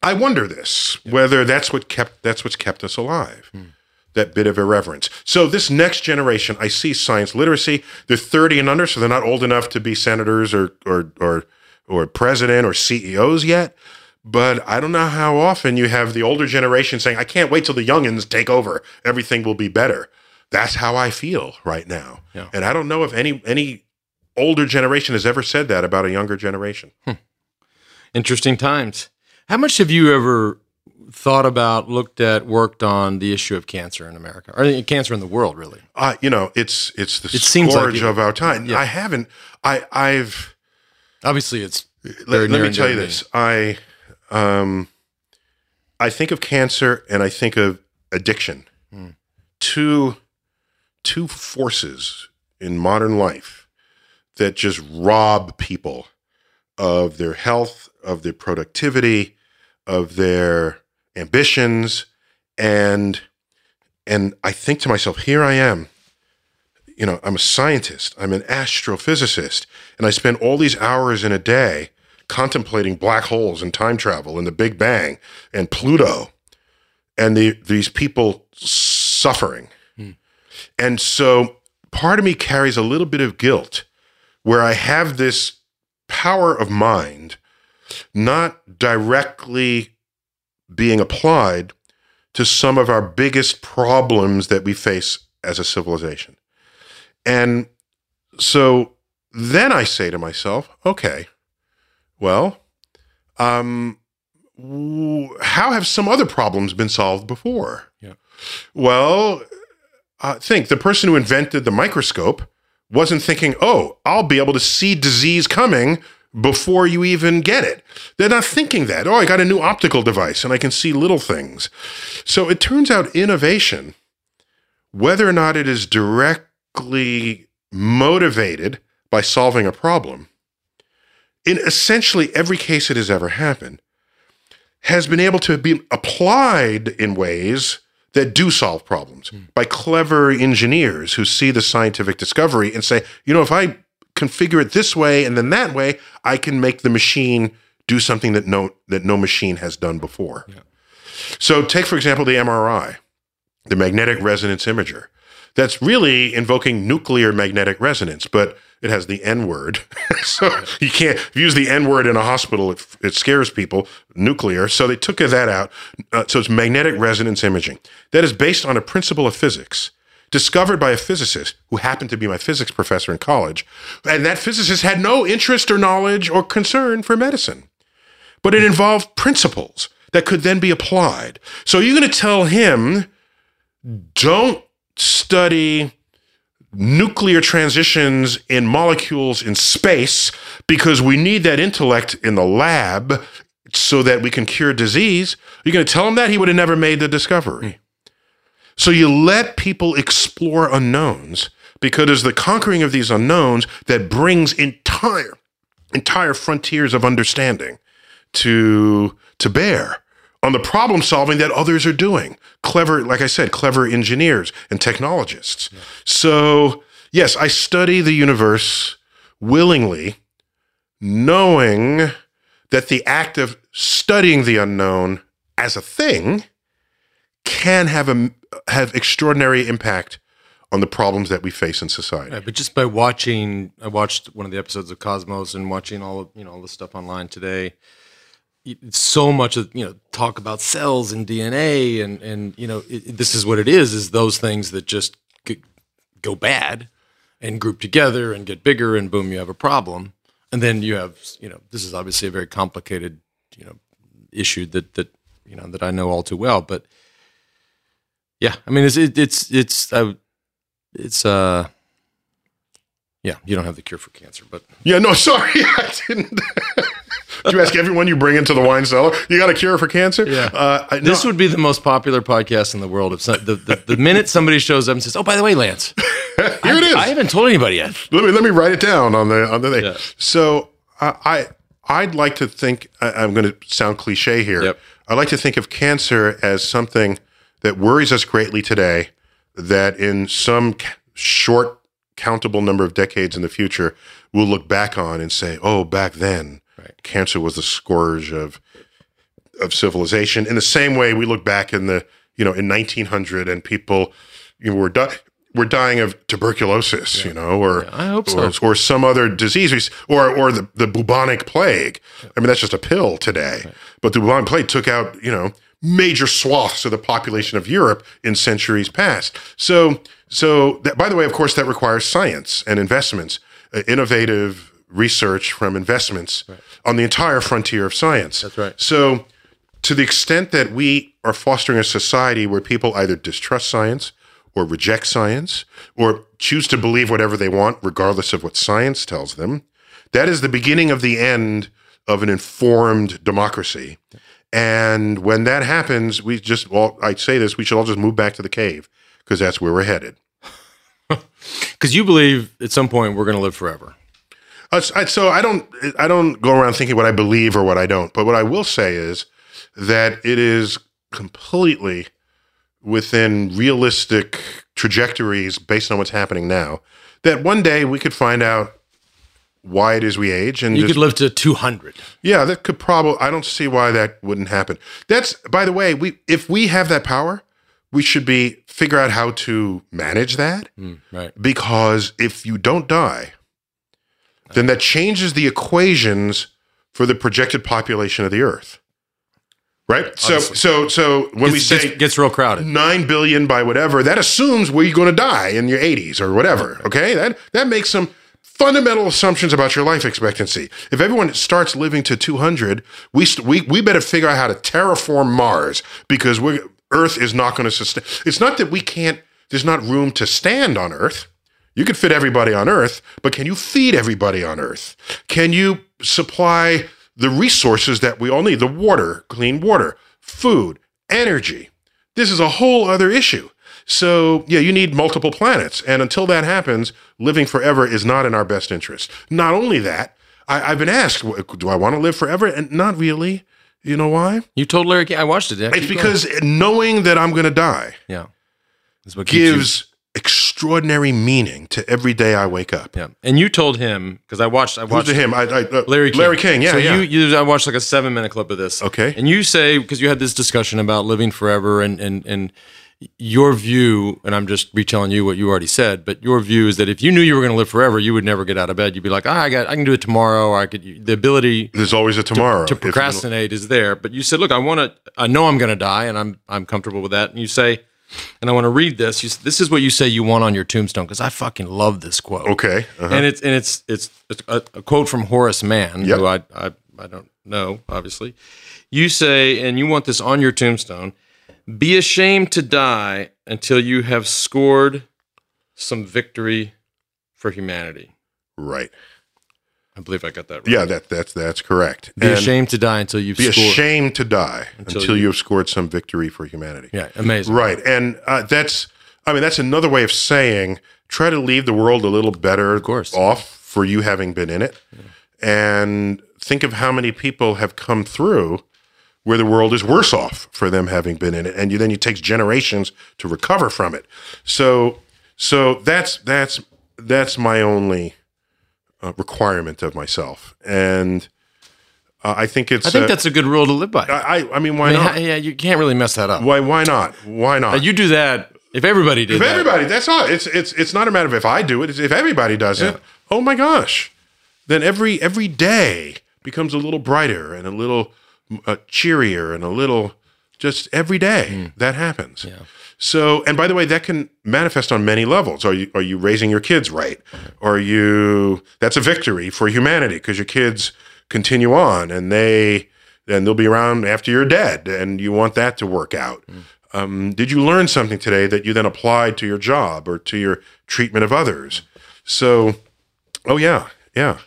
Speaker 2: I wonder this whether that's what kept that's what's kept us alive. Hmm. That bit of irreverence. So this next generation, I see science literacy. They're 30 and under, so they're not old enough to be senators or or or or president or CEOs yet. But I don't know how often you have the older generation saying, "I can't wait till the youngins take over. Everything will be better." That's how I feel right now,
Speaker 1: Yeah.
Speaker 2: and I don't know if any any older generation has ever said that about a younger generation.
Speaker 1: Interesting times. How much have you ever thought about, looked at, worked on the issue of cancer in America or cancer in the world, really?
Speaker 2: Uh, you know, it's it's the
Speaker 1: It seems like
Speaker 2: scourge of our time.
Speaker 1: Yeah.
Speaker 2: I haven't. I I've.
Speaker 1: Obviously, it's
Speaker 2: Let, let me tell you this. I um, I think of cancer and I think of addiction.
Speaker 1: Hmm.
Speaker 2: Two two forces in modern life that just rob people of their health, of their productivity, of their ambitions, and and I think to myself, here I am. You know, I'm a scientist. I'm an astrophysicist, and I spend all these hours in a day contemplating black holes and time travel and the Big Bang and Pluto, and the, these people suffering. Hmm. And so part of me carries a little bit of guilt where I have this power of mind not directly being applied to some of our biggest problems that we face as a civilization. And so then I say to myself, okay, well, um, how have some other problems been solved before?
Speaker 1: Yeah.
Speaker 2: Well, uh, think the person who invented the microscope wasn't thinking, oh, I'll be able to see disease coming before you even get it. They're not thinking that. Oh, I got a new optical device and I can see little things. So it turns out innovation, whether or not it is directly motivated by solving a problem, in essentially every case it has ever happened, has been able to be applied in ways that do solve problems hmm. by clever engineers who see the scientific discovery and say, you know, if I configure it this way and then that way, I can make the machine do something that no that no machine has done before. So take for example the MRI, the magnetic resonance imager. That's really invoking nuclear magnetic resonance, but it has the N word. so you can't use the N word in a hospital. It, it scares people, nuclear. So they took that out. Uh, so it's magnetic resonance imaging. That is based on a principle of physics discovered by a physicist who happened to be my physics professor in college. And that physicist had no interest or knowledge or concern for medicine. But it involved principles that could then be applied. So you're going to tell him, don't study nuclear transitions in molecules in space because we need that intellect in the lab so that we can cure disease. You're going to tell him that he would have never made the discovery. So you let people explore unknowns because it's the conquering of these unknowns that brings entire entire frontiers of understanding to to bear on the problem solving that others are doing. Clever, like I said, clever engineers and technologists. So, yes, I study the universe willingly, knowing that the act of studying the unknown as a thing can have a have extraordinary impact on the problems that we face in society.
Speaker 1: Right, but just by watching, I watched one of the episodes of Cosmos and watching all of you know all the stuff online today. So much of you know talk about cells and DNA and and you know it, this is what it is is those things that just go bad and group together and get bigger and boom you have a problem and then you have you know this is obviously a very complicated you know issue that that you know that I know all too well but yeah I mean it's it, it's it's uh, it's uh yeah you don't have the cure for cancer but
Speaker 2: Yeah, no, sorry, I didn't. Did you ask everyone you bring into the wine cellar? You got a cure for cancer?
Speaker 1: Yeah.
Speaker 2: Uh, I,
Speaker 1: this
Speaker 2: no,
Speaker 1: would be the most popular podcast in the world if some, the, the the minute somebody shows up and says oh by the way Lance
Speaker 2: here it is.
Speaker 1: I haven't told anybody yet
Speaker 2: let me let me write it down on the on the thing.
Speaker 1: Yeah.
Speaker 2: So uh, I I'd like to think I, I'm going to sound cliche here.
Speaker 1: Yep.
Speaker 2: I like to think of cancer as something that worries us greatly today. That in some c- short countable number of decades in the future, we'll look back on and say, "Oh, back then,
Speaker 1: Right.
Speaker 2: cancer was the scourge of of civilization." In the same way, we look back in the you know in 1900 and people you know, were di- were dying of tuberculosis, you know, or
Speaker 1: I hope so.
Speaker 2: or, or some other disease, or or the, the bubonic plague. I mean, that's just a pill today. But the bubonic plague took out, you know, major swaths of the population of Europe in centuries past. So, so that, by the way, of course, that requires science and investments, uh, innovative research from investments on the entire frontier of science.
Speaker 1: That's right.
Speaker 2: So, to the extent that we are fostering a society where people either distrust science or reject science or choose to believe whatever they want, regardless of what science tells them, that is the beginning of the end of an informed democracy. And when that happens, we just, well, I say this, we should all just move back to the cave because that's where we're headed.
Speaker 1: because you believe at some point we're going to live forever
Speaker 2: Uh, so I don't I don't go around thinking what I believe or what I don't. But what I will say is that it is completely within realistic trajectories based on what's happening now. That one day we could find out why it is we age and
Speaker 1: you
Speaker 2: just-
Speaker 1: could live to 200
Speaker 2: yeah, that could probably. I don't see why that wouldn't happen. That's by the way, we if we have that power, we should be figure out how to manage that
Speaker 1: right
Speaker 2: because if you don't die, then that changes the equations for the projected population of the Earth. right? So
Speaker 1: Obviously.
Speaker 2: so so when we
Speaker 1: Gets,
Speaker 2: say
Speaker 1: gets, gets real crowded.
Speaker 2: nine billion by whatever, that assumes where you're going to die in your 80s or whatever. Okay, that that makes some fundamental assumptions about your life expectancy. If everyone starts living to 200, we st- we we better figure out how to terraform Mars because we Earth is not going to sustain. It's not that we can't. There's not room to stand on Earth. You could fit everybody on Earth, but can you feed everybody on Earth? Can you supply the resources that we all need? The water, clean water, food, energy. This is a whole other issue. So, yeah, you need multiple planets. And until that happens, living forever is not in our best interest. Not only that, I, I've been asked, do I want to live forever? And not really. You know why?
Speaker 1: You told Larry I watched it. Yeah.
Speaker 2: It's
Speaker 1: Keep going.
Speaker 2: because knowing that I'm going to die
Speaker 1: yeah, what
Speaker 2: gives extraordinary meaning to every day I wake up.
Speaker 1: Yeah, and you told him because I watched. I watched
Speaker 2: to him? I, I, uh,
Speaker 1: Larry King.
Speaker 2: Larry King. Yeah,
Speaker 1: so
Speaker 2: yeah.
Speaker 1: You, you, I watched like a seven minute clip of this.
Speaker 2: Okay.
Speaker 1: And you say because you had this discussion about living forever and and and your view, and I'm just retelling you what you already said, but your view is that if you knew you were going to live forever, you would never get out of bed. You'd be like, ah, I got, I can do it tomorrow, I could. The ability
Speaker 2: There's always a tomorrow.
Speaker 1: to
Speaker 2: If-
Speaker 1: procrastinate is there. But you said, look, I want to. I know I'm going to die, and I'm I'm comfortable with that. And you say, and I want to read this. You, this is what you say you want on your tombstone because I fucking love this quote.
Speaker 2: Okay. uh-huh.
Speaker 1: And it's and it's it's, it's a, a quote from Horace Mann,
Speaker 2: Yep.
Speaker 1: who I, I I don't know, obviously. You say, and you want this on your tombstone: "Be ashamed to die until you have scored some victory for humanity."
Speaker 2: Right.
Speaker 1: I believe I got that right.
Speaker 2: Yeah, that that's that's correct.
Speaker 1: Be
Speaker 2: And
Speaker 1: ashamed to die until you've
Speaker 2: Be
Speaker 1: scored.
Speaker 2: ashamed to die until,
Speaker 1: you-
Speaker 2: you have scored some victory for humanity.
Speaker 1: Yeah, amazing.
Speaker 2: Right. And uh, that's, I mean, that's another way of saying try to leave the world a little better of
Speaker 1: course.
Speaker 2: off for you having been in it. And think of how many people have come through where the world is worse off for them having been in it. And you, then it takes generations to recover from it. So, so that's, that's, that's my only uh, requirement of myself. And uh, I think it's,
Speaker 1: I think
Speaker 2: uh,
Speaker 1: that's a good rule to live by.
Speaker 2: I, I mean, why
Speaker 1: I mean,
Speaker 2: not?
Speaker 1: yeah, you can't really mess that up.
Speaker 2: Why, why not? Why not?
Speaker 1: You do that if everybody did
Speaker 2: If
Speaker 1: that.
Speaker 2: everybody, that's all. It's it's it's not a matter of if I do it. It's if everybody does it. Oh my gosh! Then every every day becomes a little brighter and a little uh, cheerier and a little just every day that happens. So, and by the way, that can manifest on many levels. Are you are you raising your kids right? Are you? That's a victory for humanity because your kids continue on and they and they'll be around after you're dead, and you want that to work out. Um, did you learn something today that you then applied to your job or to your treatment of others? So, oh yeah, yeah,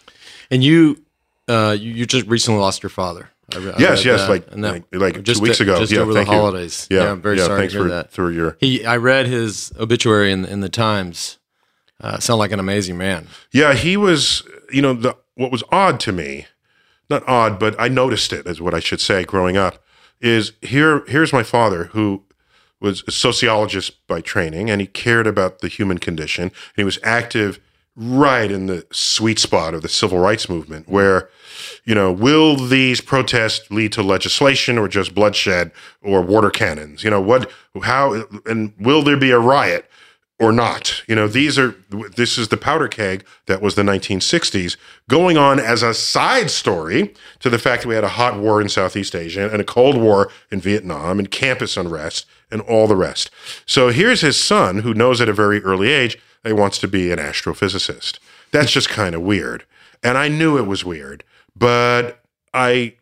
Speaker 1: And you, uh, you, you just recently lost your father. I re-
Speaker 2: yes, yes,
Speaker 1: that.
Speaker 2: like
Speaker 1: that-
Speaker 2: like, like
Speaker 1: just
Speaker 2: two weeks ago.
Speaker 1: just
Speaker 2: yeah,
Speaker 1: over the holidays.
Speaker 2: Yeah,
Speaker 1: I'm very
Speaker 2: yeah,
Speaker 1: sorry
Speaker 2: Thanks
Speaker 1: to hear
Speaker 2: for
Speaker 1: that.
Speaker 2: through your
Speaker 1: He, I read his obituary in in the Times. Uh, sound like an amazing man.
Speaker 2: Yeah, he was. You know, the what was odd to me, not odd, but I noticed it, is what I should say. Growing up, is here. Here's my father, who was a sociologist by training, and he cared about the human condition. And he was active right in the sweet spot of the civil rights movement, where, you know, will these protests lead to legislation or just bloodshed or water cannons? You know, what, how, and will there be a riot? or not. You know, these are this is the powder keg that was the 1960s going on as a side story to the fact that we had a hot war in Southeast Asia and a cold war in Vietnam and campus unrest and all the rest. So here's his son who knows at a very early age he wants to be an astrophysicist. That's just kind of weird. And I knew it was weird, but I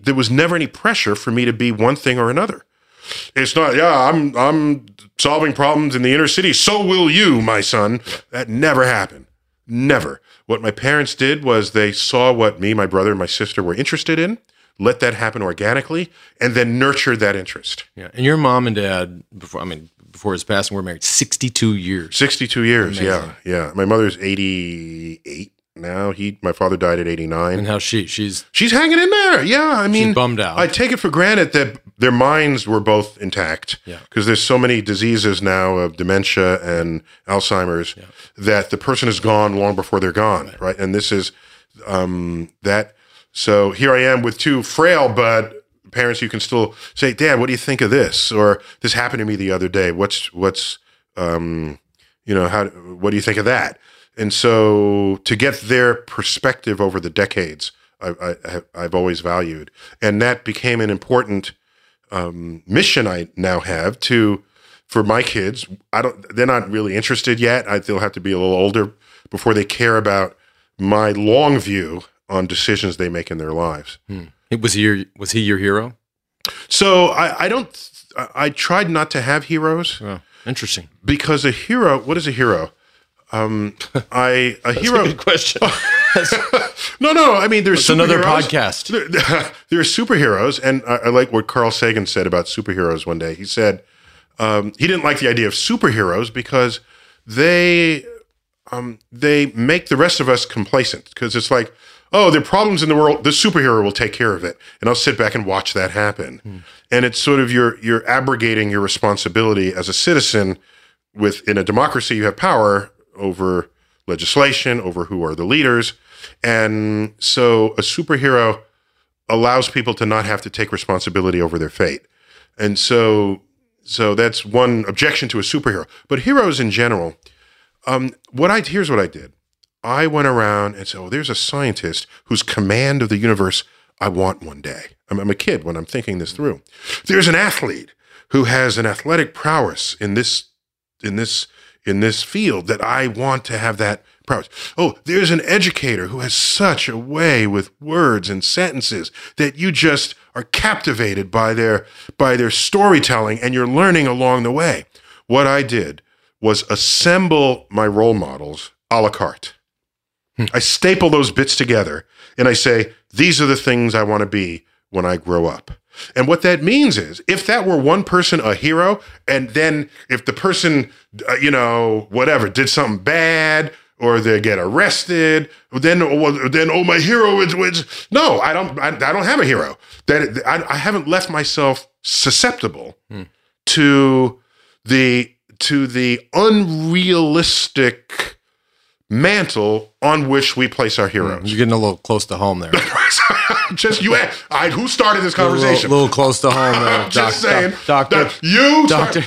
Speaker 2: there was never any pressure for me to be one thing or another. It's not, yeah, I'm I'm solving problems in the inner city. So will you, my son. That never happened. Never. What my parents did was they saw what me, my brother, and my sister were interested in, let that happen organically, and then nurtured that interest.
Speaker 1: Yeah. And your mom and dad, before I mean, before his passing, we were married 62 years.
Speaker 2: 62 years.
Speaker 1: Amazing.
Speaker 2: Yeah. Yeah. My mother's 88 now. He my father died at 89.
Speaker 1: And how she she's
Speaker 2: She's hanging in there. Yeah, I mean,
Speaker 1: bummed out.
Speaker 2: I take it for granted that their minds were both intact.
Speaker 1: Yeah.
Speaker 2: Because there's so many diseases now of dementia and Alzheimer's that the person is gone long before they're gone, right? And this is um, that. So here I am with two frail but parents. You can still say, "Dad, what do you think of this?" Or "This happened to me the other day. What's what's um, you know how? What do you think of that?" And so to get their perspective over the decades I, have- I've always valued, and that became an important um, mission I now have to for my kids. I don't. They're not really interested yet. I, they'll have to be a little older before they care about my long view on decisions they make in their lives.
Speaker 1: Was he your was he your hero?
Speaker 2: So I, I don't. I, tried not to have heroes
Speaker 1: Oh, interesting.
Speaker 2: because a hero. What is a hero? Um, I a hero.
Speaker 1: Good question.
Speaker 2: No, no. I mean, there's
Speaker 1: another podcast.
Speaker 2: There, there are superheroes, and I, I like what Carl Sagan said about superheroes one day. He said um, he didn't like the idea of superheroes because they um, they make the rest of us complacent. Because it's like, oh, there are problems in the world. The superhero will take care of it, and I'll sit back and watch that happen. And it's sort of you're you're abrogating your responsibility as a citizen. With in a democracy, you have power over legislation, over who are the leaders, and so a superhero allows people to not have to take responsibility over their fate. And so so that's one objection to a superhero. But heroes in general, um, what I here's what I did. I went around and said, "Oh, there's a scientist whose command of the universe I want one day." I'm, I'm a kid when I'm thinking this through. There's an athlete who has an athletic prowess in this in this in this field that I want to have that prowess. Oh, there's an educator who has such a way with words and sentences that you just are captivated by their by their storytelling and you're learning along the way. What I did was assemble my role models a la carte. I staple those bits together and I say, these are the things I want to be when I grow up. And what that means is if that were one person a hero, and then if the person, uh, you know, whatever, did something bad or they get arrested, then, then oh, my hero is, is no, I don't, I, I don't have a hero. That I, I haven't left myself susceptible to the to the unrealistic mantle on which we place our heroes.
Speaker 1: You're getting a little close to home there.
Speaker 2: Just you, I, who started this conversation?
Speaker 1: a little, little close to home there.
Speaker 2: Just
Speaker 1: doc-
Speaker 2: saying,
Speaker 1: doc- doctor.
Speaker 2: that you,
Speaker 1: Doctor.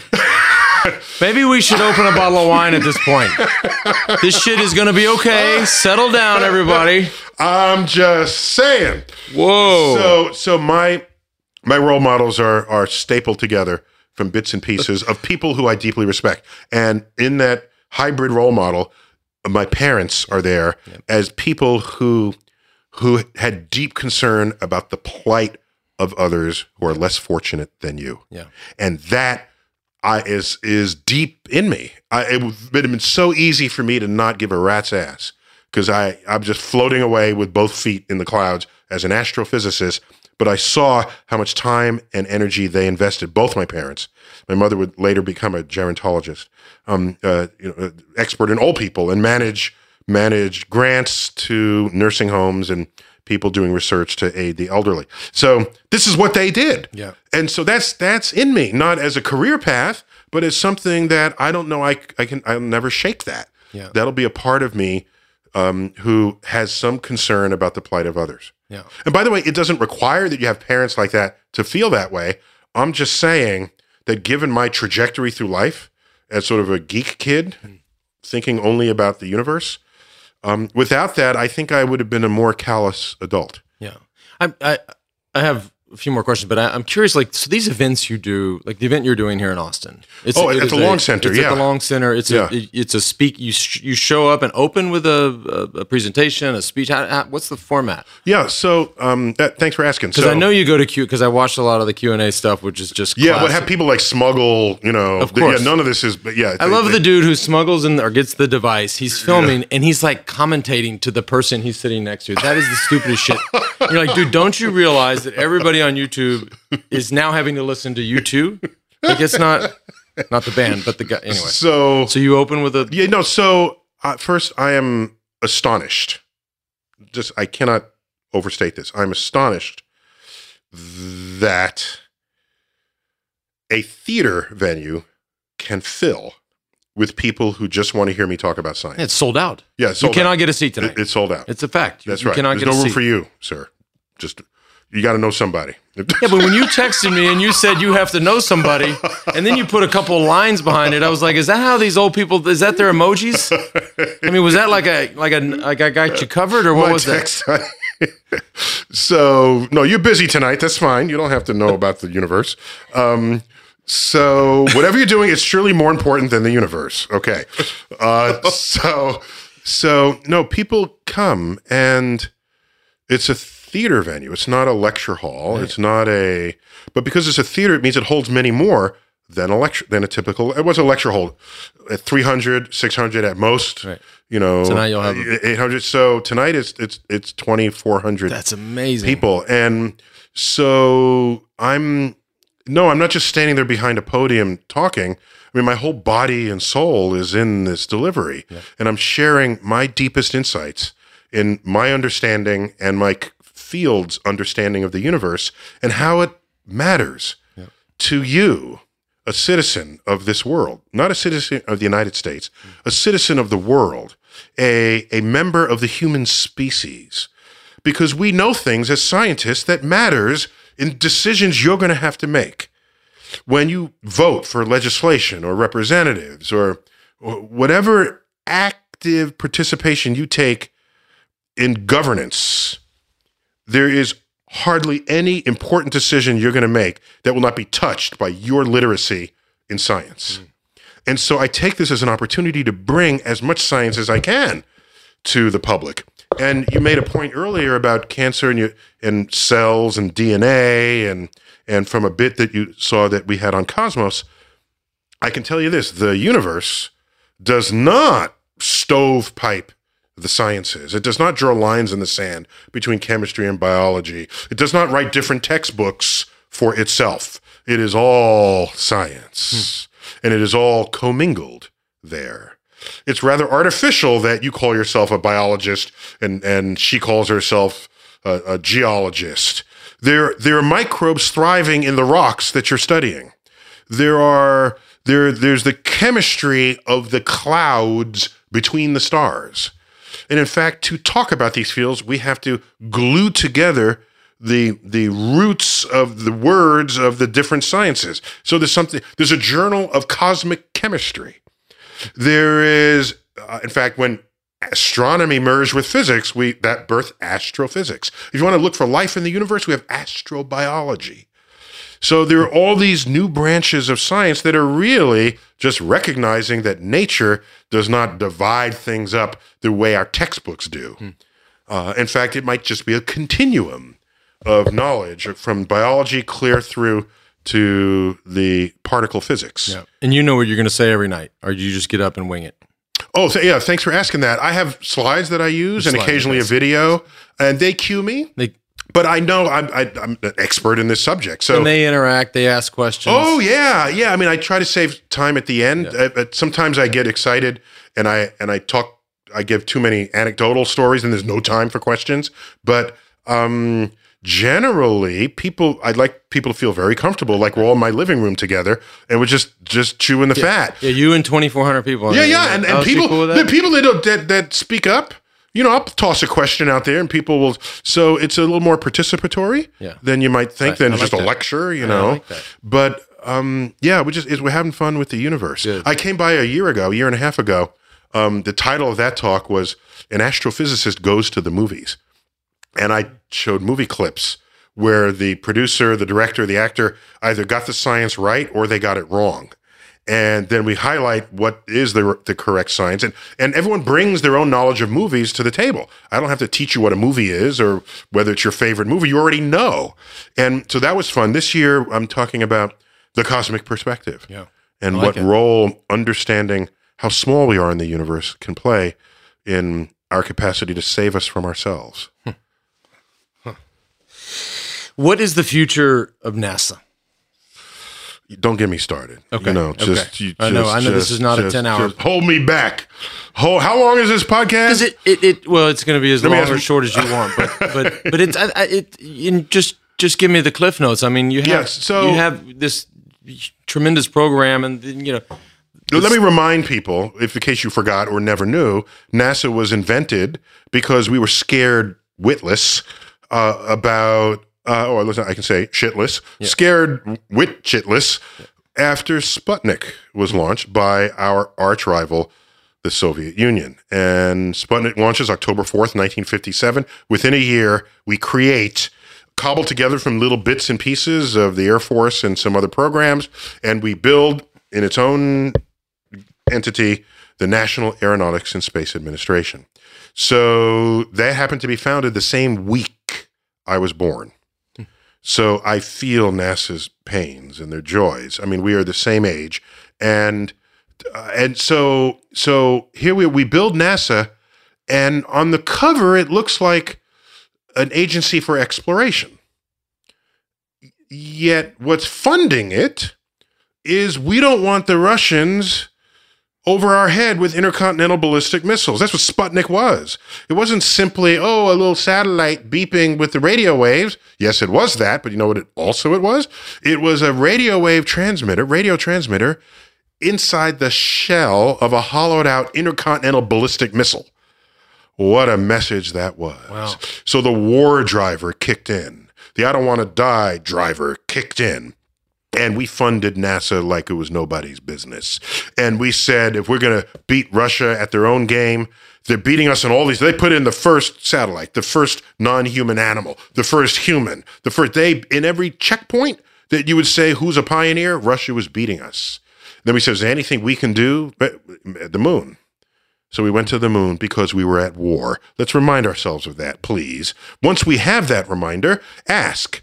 Speaker 1: Maybe we should open a bottle of wine at this point. This shit is gonna be okay. Settle down, everybody.
Speaker 2: I'm just saying.
Speaker 1: Whoa.
Speaker 2: So, so my my role models are are stapled together from bits and pieces of people who I deeply respect, and in that hybrid role model, my parents are there as people who who had deep concern about the plight of others who are less fortunate than you.
Speaker 1: yeah.
Speaker 2: and that I is is deep in me. I, it would have been so easy for me to not give a rat's ass because I I'm just floating away with both feet in the clouds as an astrophysicist. But I saw how much time and energy they invested. Both my parents. My mother would later become a gerontologist, um, uh, you know, uh, expert in old people, and manage manage grants to nursing homes and people doing research to aid the elderly. So this is what they did.
Speaker 1: Yeah.
Speaker 2: And so that's that's in me, not as a career path, but as something that I don't know. I I can I'll never shake that.
Speaker 1: Yeah.
Speaker 2: That'll be a part of me um, who has some concern about the plight of others.
Speaker 1: Yeah.
Speaker 2: And by the way, it doesn't require that you have parents like that to feel that way. I'm just saying that given my trajectory through life as sort of a geek kid, thinking only about the universe, um, without that, I think I would have been a more callous adult.
Speaker 1: Yeah. I I I have a few more questions, but I, I'm curious. Like, so these events you do, like the event you're doing here in Austin. It's,
Speaker 2: Oh, at
Speaker 1: it
Speaker 2: the
Speaker 1: is
Speaker 2: Long
Speaker 1: a-
Speaker 2: Center,
Speaker 1: It's
Speaker 2: yeah.
Speaker 1: at the Long Center. It's
Speaker 2: Yeah.
Speaker 1: a it's a speak. You sh- you show up and open with a a, a presentation, a speech. How, how, what's the format?
Speaker 2: Yeah. So um, that, thanks for asking.
Speaker 1: Because
Speaker 2: So
Speaker 1: I know you go to Q. Because I watched a lot of the Q and A stuff, which is just
Speaker 2: Yeah,
Speaker 1: classic.
Speaker 2: what have people like smuggle? You know,
Speaker 1: Of
Speaker 2: the-
Speaker 1: course.
Speaker 2: yeah, none of this is. But yeah,
Speaker 1: I love the dude who smuggles in or gets the device. He's filming and he's like commentating to the person he's sitting next to. That is the stupidest shit. You're like, dude, don't you realize that everybody on YouTube is now having to listen to you too? Like it's not not the band, but the guy. Anyway,
Speaker 2: So
Speaker 1: so you open with a
Speaker 2: yeah, no. So uh, first, I am astonished. Just I cannot overstate this. I'm astonished that a theater venue can fill with people who just want to hear me talk about science.
Speaker 1: it's sold out.
Speaker 2: Yeah,
Speaker 1: You cannot
Speaker 2: out.
Speaker 1: get a seat tonight.
Speaker 2: It- it's sold out.
Speaker 1: it's a fact. You,
Speaker 2: That's
Speaker 1: you
Speaker 2: right.
Speaker 1: cannot
Speaker 2: There's
Speaker 1: get
Speaker 2: no
Speaker 1: a
Speaker 2: room
Speaker 1: seat.
Speaker 2: for you, sir. Just you got to know somebody.
Speaker 1: Yeah, but when you texted me and you said you have to know somebody, and then you put a couple of lines behind it, I was like, "Is that how these old people? Is that their emojis? I mean, was that like a like a like I got you covered, or what
Speaker 2: my
Speaker 1: was that?
Speaker 2: so no, you're busy tonight. That's fine. You don't have to know about the universe. Um, so whatever you're doing, it's surely more important than the universe. Okay. Uh, so so no, people come and it's a theater venue. It's not a lecture hall. It's not a but because it's a theater, it means it holds many more than a lecture than a typical it was a lecture hall at 300 600 at most
Speaker 1: Right.
Speaker 2: you know
Speaker 1: Tonight you'll have-
Speaker 2: 800 so tonight it's it's it's 2400
Speaker 1: That's amazing.
Speaker 2: people. And so I'm no, I'm not just standing there behind a podium talking. I mean, my whole body and soul is in this delivery, and I'm sharing my deepest insights in my understanding and my field's understanding of the universe and how it matters to you, a citizen of this world, not a citizen of the United States, mm. a citizen of the world, a, a member of the human species. Because we know things as scientists that matters in decisions you're going to have to make. When you vote for legislation or representatives or, or whatever active participation you take in governance there is hardly any important decision you're going to make that will not be touched by your literacy in science hmm. and so i take this as an opportunity to bring as much science as i can to the public. And you made a point earlier about cancer and you, and cells and DNA and and from a bit that you saw that we had on Cosmos, I can tell you this: the universe does not stovepipe the sciences. It does not draw lines in the sand between chemistry and biology. It does not write different textbooks for itself. It is all science, hmm. and it is all commingled there it's rather artificial that you call yourself a biologist and and she calls herself a, a geologist. There there are microbes thriving in the rocks that you're studying. There are there there's the chemistry of the clouds between the stars. And in fact, to talk about these fields, we have to glue together the the roots of the words of the different sciences. So there's something there's a journal of cosmic chemistry. There is, uh, in fact, when astronomy merged with physics, we that birthed astrophysics. If you want to look for life in the universe, we have astrobiology. So there are all these new branches of science that are really just recognizing that nature does not divide things up the way our textbooks do. Uh, in fact, it might just be a continuum of knowledge from biology clear through to the particle physics.
Speaker 1: Yeah. And you know what you're going to say every night, or you just get up and wing it.
Speaker 2: Oh, yeah. Thanks for asking that. I have slides that I use and
Speaker 1: Slides,
Speaker 2: occasionally a video, and they cue me.
Speaker 1: They
Speaker 2: But I know I'm, I, I'm an expert in this subject. So,
Speaker 1: and they interact. They ask questions.
Speaker 2: oh yeah, yeah. I mean, I try to save time at the end. Uh, but sometimes I get excited and I and I talk. I give too many anecdotal stories, and there's no time for questions. But um, generally, people I'd like people to feel very comfortable, like we're all in my living room together, and we're just just chewing the fat.
Speaker 1: Yeah, you and 2,400 people.
Speaker 2: Yeah, yeah, and, and people,
Speaker 1: cool
Speaker 2: the people that, that that speak up, you know, I'll toss a question out there, and people will. So it's a little more participatory
Speaker 1: Yeah.
Speaker 2: than you might think
Speaker 1: Right,
Speaker 2: than
Speaker 1: I
Speaker 2: just
Speaker 1: like
Speaker 2: a
Speaker 1: that.
Speaker 2: lecture, you
Speaker 1: I
Speaker 2: know.
Speaker 1: like.
Speaker 2: But um, yeah, we just is we're having fun with the universe.
Speaker 1: Good.
Speaker 2: I came by a year ago, a year and a half ago. Um, the title of that talk was "An Astrophysicist Goes to the Movies," and I showed movie clips where the producer, the director, the actor either got the science right or they got it wrong. And then we highlight what is the, the correct science. And, and everyone brings their own knowledge of movies to the table. I don't have to teach you what a movie is or whether it's your favorite movie. You already know. And so that was fun. This year, I'm talking about the cosmic perspective
Speaker 1: Yeah.
Speaker 2: and
Speaker 1: like
Speaker 2: what
Speaker 1: it.
Speaker 2: role understanding how small we are in the universe can play in our capacity to save us from ourselves. Hmm.
Speaker 1: What is the future of NASA?
Speaker 2: Don't get me started.
Speaker 1: Okay,
Speaker 2: You know,
Speaker 1: okay.
Speaker 2: just,
Speaker 1: I know, I know this is not a 10 hour-
Speaker 2: just Hold me back. Hold, how long is this podcast?
Speaker 1: It, it, it well, it's going to be as
Speaker 2: me
Speaker 1: long or
Speaker 2: you-
Speaker 1: short as you want, but but but it's I, I, it. In just just give me the cliff notes. I mean, you have
Speaker 2: Yes, so-
Speaker 1: you have this tremendous program, and then, you know,
Speaker 2: Let me remind people, if in case you forgot or never knew, NASA was invented because we were scared witless uh, about, uh, or listen, I can say shitless, scared wit shitless after Sputnik was launched by our arch rival, the Soviet Union. And Sputnik launches October 4th, 1957. Within a year, we create, cobbled together from little bits and pieces of the Air Force and some other programs, and we build in its own entity the National Aeronautics and Space Administration. So that happened to be founded the same week I was born. So I feel NASA's pains and their joys. I mean, we are the same age, and uh, and so so here we we build NASA, and on the cover it looks like an agency for exploration. Yet what's funding it is we don't want the Russians over our head with intercontinental ballistic missiles. That's what Sputnik was. It wasn't simply, oh, a little satellite beeping with the radio waves. Yes, it was that, but you know what it also it was? It was a radio wave transmitter, radio transmitter inside the shell of a hollowed out intercontinental ballistic missile. What a message that was.
Speaker 1: Wow.
Speaker 2: So the war driver kicked in. The I don't want to die driver kicked in. And we funded NASA like it was nobody's business. And we said, if we're going to beat Russia at their own game, they're beating us in all these. They put in the first satellite, the first non human animal, the first human, the first. They, in every checkpoint that you would say, who's a pioneer? Russia was beating us. Then we said, is there anything we can do? But uh, the moon. So we went to the moon because we were at war. Let's remind ourselves of that, please. Once we have that reminder, ask,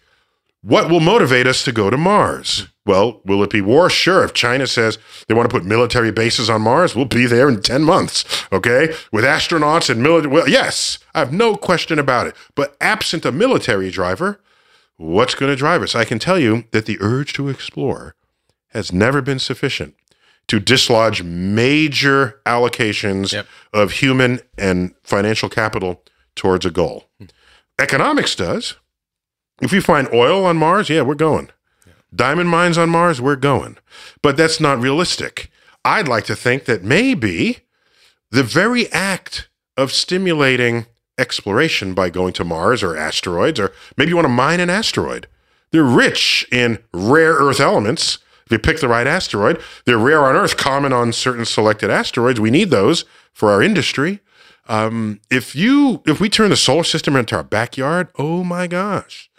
Speaker 2: what will motivate us to go to Mars? Well, will it be war? Sure. If China says they want to put military bases on Mars, we'll be there in 10 months, okay? With astronauts and military. Well, yes, I have no question about it. But absent a military driver, what's going to drive us? I can tell you that the urge to explore has never been sufficient to dislodge major allocations
Speaker 1: Yep.
Speaker 2: of human and financial capital towards a goal. Hmm. Economics does. If you find oil on Mars, yeah, we're going. Diamond mines on Mars, we're going. But that's not realistic. I'd like to think that maybe the very act of stimulating exploration by going to Mars or asteroids, or maybe you want to mine an asteroid. They're rich in rare earth elements. If you pick the right asteroid, they're rare on Earth, common on certain selected asteroids. We need those for our industry. Um, if you if we turn the solar system into our backyard, oh my gosh.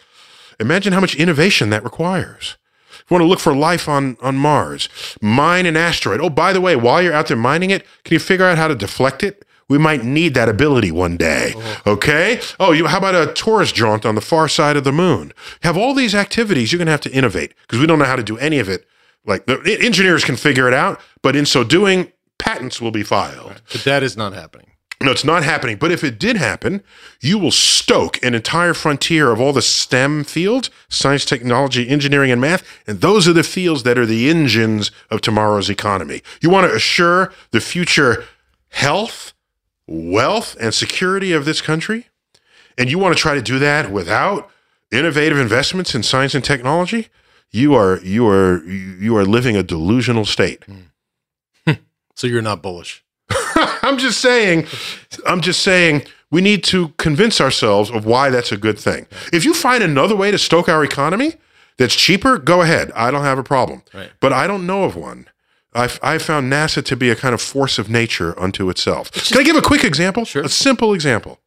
Speaker 2: Imagine how much innovation that requires. If you want to look for life on, on Mars, mine an asteroid. Oh, by the way, while you're out there mining it, can you figure out how to deflect it? We might need that ability one day. Uh-huh. Okay? Oh, you how about a tourist jaunt on the far side of the moon? Have all these activities, you're going to have to innovate because we don't know how to do any of it. Like the engineers can figure it out, but in so doing, patents will be filed.
Speaker 1: But that is not happening.
Speaker 2: No, it's not happening. But if it did happen, you will stoke an entire frontier of all the STEM fields science, technology, engineering, and math. And those are the fields that are the engines of tomorrow's economy. You want to assure the future health, wealth, and security of this country? And you want to try to do that without innovative investments in science and technology? You are you are you are living a delusional state. Hmm.
Speaker 1: So you're not bullish.
Speaker 2: I'm just saying, I'm just saying we need to convince ourselves of why that's a good thing. If you find another way to stoke our economy that's cheaper, go ahead. I don't have a problem.
Speaker 1: Right.
Speaker 2: But I don't know of one. I've, I found NASA to be a kind of force of nature unto itself. Can I give a quick example?
Speaker 1: Sure.
Speaker 2: A simple example.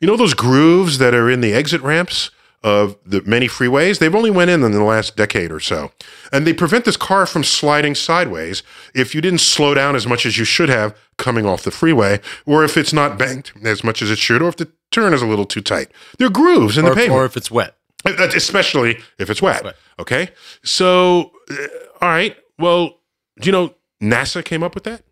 Speaker 2: You know those grooves that are in the exit ramps of the many freeways? They've only went in in the last decade or so. And they prevent this car from sliding sideways if you didn't slow down as much as you should have coming off the freeway, or if it's not banked as much as it should, or if the turn is a little too tight. There are grooves in
Speaker 1: Or,
Speaker 2: the pavement.
Speaker 1: or if it's wet.
Speaker 2: Especially if it's wet.
Speaker 1: wet.
Speaker 2: Okay. So, uh, all right. Well, do you know NASA came up with that?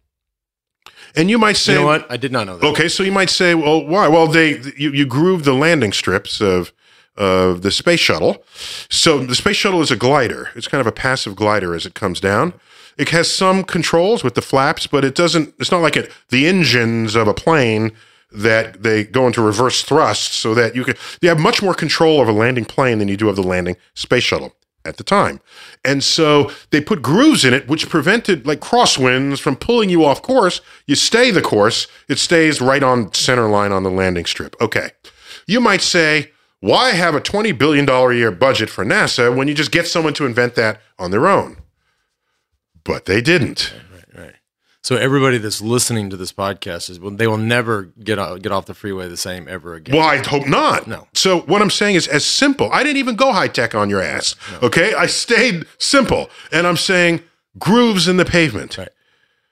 Speaker 2: And you might say,
Speaker 1: You know what? I did not know that.
Speaker 2: okay, so you might say, well, why? Well, they you, you groove the landing strips of of the space shuttle. So the space shuttle is a glider. It's kind of a passive glider as it comes down. It has some controls with the flaps, but it doesn't. It's not like it, the engines of a plane that they go into reverse thrust, so that you can. You have much more control of a landing plane than you do of the landing space shuttle at the time. And so they put grooves in it, which prevented like crosswinds from pulling you off course. You stay the course, it stays right on center line on the landing strip. Okay. You might say, why have a $20 billion a year budget for NASA when you just get someone to invent that on their own? But they didn't.
Speaker 1: Right, right. So everybody that's listening to this podcast is they will never get off, get off the freeway the same ever again.
Speaker 2: Well, I hope not.
Speaker 1: No.
Speaker 2: So what I'm saying is as simple. I didn't even go high tech on your ass. Okay, I stayed simple, and I'm saying grooves in the pavement.
Speaker 1: Right.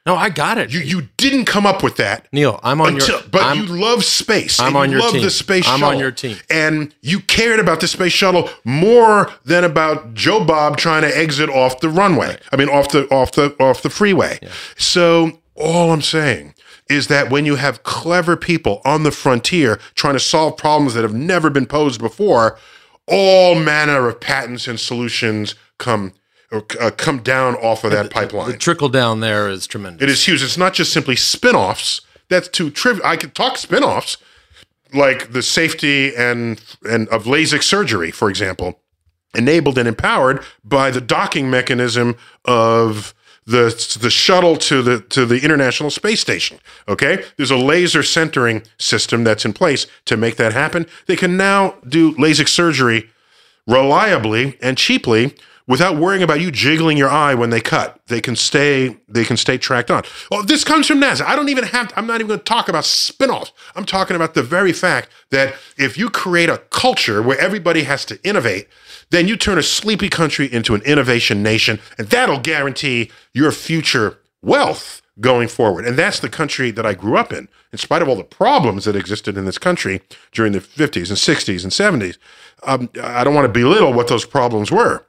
Speaker 1: No, I got it.
Speaker 2: You you didn't come up with that.
Speaker 1: Neil, I'm on
Speaker 2: Until,
Speaker 1: your.
Speaker 2: but
Speaker 1: I'm,
Speaker 2: you love space.
Speaker 1: I'm on
Speaker 2: you
Speaker 1: your
Speaker 2: love
Speaker 1: team.
Speaker 2: the space
Speaker 1: I'm
Speaker 2: shuttle.
Speaker 1: on your team.
Speaker 2: And you cared about the space shuttle more than about Joe Bob trying to exit off the runway. I mean off the off the off the freeway. So all I'm saying is that when you have clever people on the frontier trying to solve problems that have never been posed before, all manner of patents and solutions come uh, come down off of that pipeline.
Speaker 1: the trickle down there is tremendous.
Speaker 2: It is huge. It's not just simply spin-offs. That's too trivial. I could talk spin-offs like the safety and and of LASIK surgery, for example, enabled and empowered by the docking mechanism of the the shuttle to the to the International Space Station. Okay, there's a laser centering system that's in place to make that happen. They can now do LASIK surgery reliably and cheaply without worrying about you jiggling your eye when they cut. They can stay they can stay tracked on. Oh, this comes from NASA. I don't even have I'm not even going to talk about spin-offs. I'm talking about the very fact that if you create a culture where everybody has to innovate, then you turn a sleepy country into an innovation nation and that'll guarantee your future wealth going forward. And that's the country that I grew up in. In spite of all the problems that existed in this country during the 50s and 60s and 70s, um, I don't want to belittle what those problems were,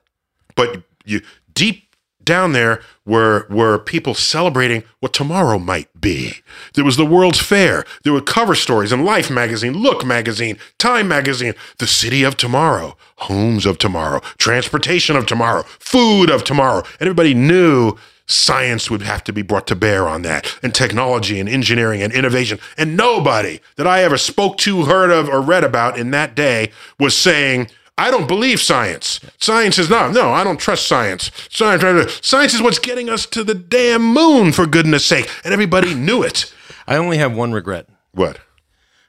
Speaker 2: but you deep down there were were people celebrating what tomorrow might be. There was the World's Fair. There were cover stories in Life magazine, Look magazine, Time magazine, the city of tomorrow, homes of tomorrow, transportation of tomorrow, food of tomorrow. Everybody knew science would have to be brought to bear on that, and technology and engineering and innovation. And nobody that I ever spoke to, heard of, or read about in that day was saying, I don't believe science. Science is not. No, I don't trust science. Science, science is what's getting us to the damn moon, for goodness sake. And everybody knew it.
Speaker 1: I only have one regret.
Speaker 2: What?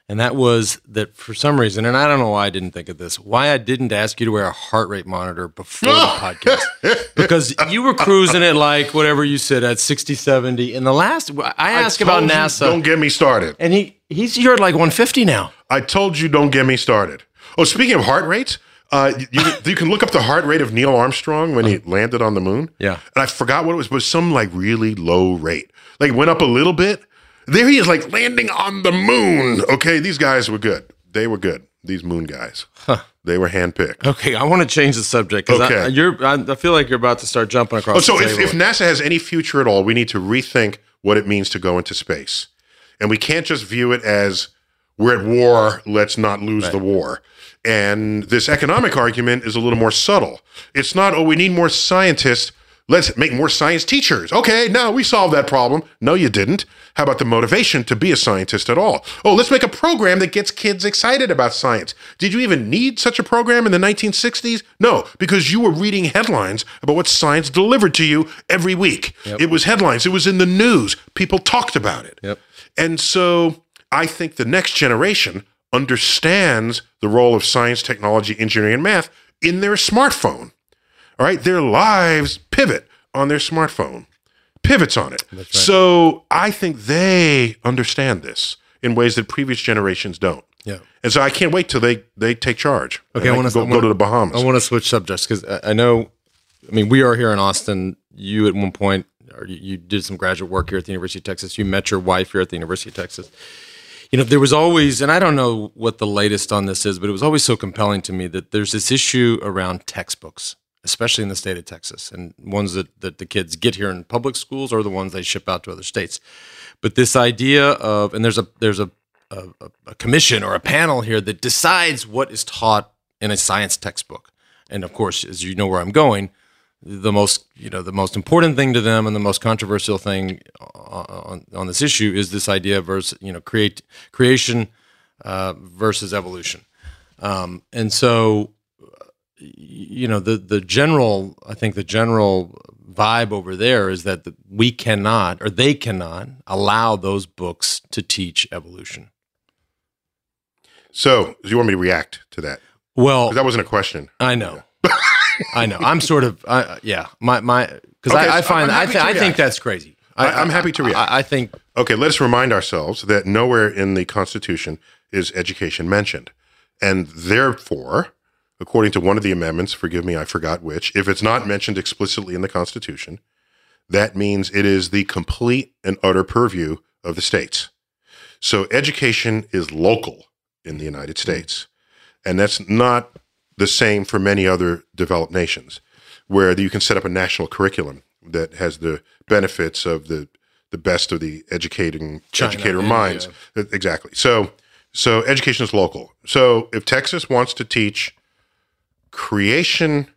Speaker 1: And that was that for some reason, and I don't know why I didn't think of this, why I didn't ask you to wear a heart rate monitor before the podcast. Because you were cruising at like whatever you said at 60, 70. And the last, I asked about
Speaker 2: you,
Speaker 1: NASA,
Speaker 2: Don't get me started.
Speaker 1: and he he's you're at like 150 now.
Speaker 2: I told you, don't get me started. Oh, speaking of heart rates, uh, you, you can look up the heart rate of Neil Armstrong when he landed on the moon.
Speaker 1: Yeah.
Speaker 2: And I forgot what it was, but some like really low rate. Like went up a little bit. There he is, like landing on the moon. Okay, these guys were good. They were good. These moon guys. They were handpicked.
Speaker 1: Okay, I want to change the subject because
Speaker 2: Okay.
Speaker 1: you're. I, I feel like you're about to start jumping across.
Speaker 2: Oh, so
Speaker 1: the
Speaker 2: if, if NASA has any future at all, we need to rethink what it means to go into space. And we can't just view it as we're at war, let's not lose the war. And this economic argument is a little more subtle. It's not, oh, we need more scientists. Let's make more science teachers. Okay, now we solved that problem. No, you didn't. How about the motivation to be a scientist at all? Oh, let's make a program that gets kids excited about science. Did you even need such a program in the 1960s? No, because you were reading headlines about what science delivered to you every week. It was headlines, it was in the news. People talked about it.
Speaker 1: Yep.
Speaker 2: And so I think the next generation understands the role of science, technology, engineering, and math in their smartphone. All right, their lives pivot on their smartphone, pivots on it. So I think they understand this in ways that previous generations don't.
Speaker 1: yeah.
Speaker 2: And so I can't wait till they they take charge.
Speaker 1: Okay, I wanna-
Speaker 2: go,
Speaker 1: wanna-
Speaker 2: go to the Bahamas.
Speaker 1: I want to switch subjects because I, I know. I mean, we are here in Austin. You at one point, or you, you did some graduate work here at the University of Texas. You met your wife here at the University of Texas. You know, there was always, and I don't know what the latest on this is, but it was always so compelling to me that there's this issue around textbooks, especially in the state of Texas, and ones that, that the kids get here in public schools or the ones they ship out to other states. But this idea of, and there's a there's a a, a commission or a panel here that decides what is taught in a science textbook. And of course, as you know where I'm going, the most you know the most important thing to them and the most controversial thing on, on this issue is this idea versus you know create creation uh, versus evolution. Um, and so you know the the general I think the general vibe over there is that we cannot or they cannot allow those books to teach evolution.
Speaker 2: so do you want me to react to that?
Speaker 1: Well,
Speaker 2: That wasn't a question.
Speaker 1: I know. I know. I'm sort of, uh, yeah. My my because
Speaker 2: Okay,
Speaker 1: I, I find I, th- I think that's crazy.
Speaker 2: I, am happy to react.
Speaker 1: I, I think
Speaker 2: okay, let us remind ourselves that nowhere in the Constitution is education mentioned. And therefore, according to one of the amendments, forgive me, I forgot which, if it's not mentioned explicitly in the Constitution, that means it is the complete and utter purview of the states. So education is local in the United States. And that's not the same for many other developed nations, where you can set up a national curriculum that has the benefits of the the best of the educating
Speaker 1: China,
Speaker 2: educator
Speaker 1: India.
Speaker 2: minds. Exactly. So so education is local. So if Texas wants to teach creationism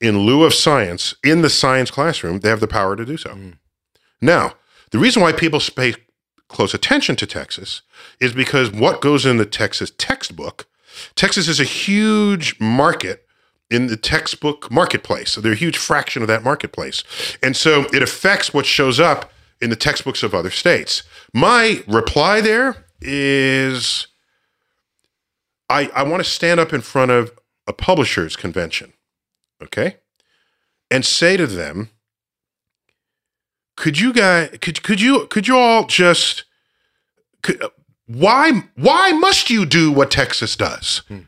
Speaker 2: in lieu of science in the science classroom, they have the power to do so. Mm. Now, the reason why people pay close attention to Texas is because what goes in the Texas textbook, Texas is a huge market in the textbook marketplace. So they're a huge fraction of that marketplace. And so it affects what shows up in the textbooks of other states. My reply there is I, I want to stand up in front of a publishers convention, okay? And say to them, could you guys could could you could you all just could, why why must you do what Texas does? Hmm.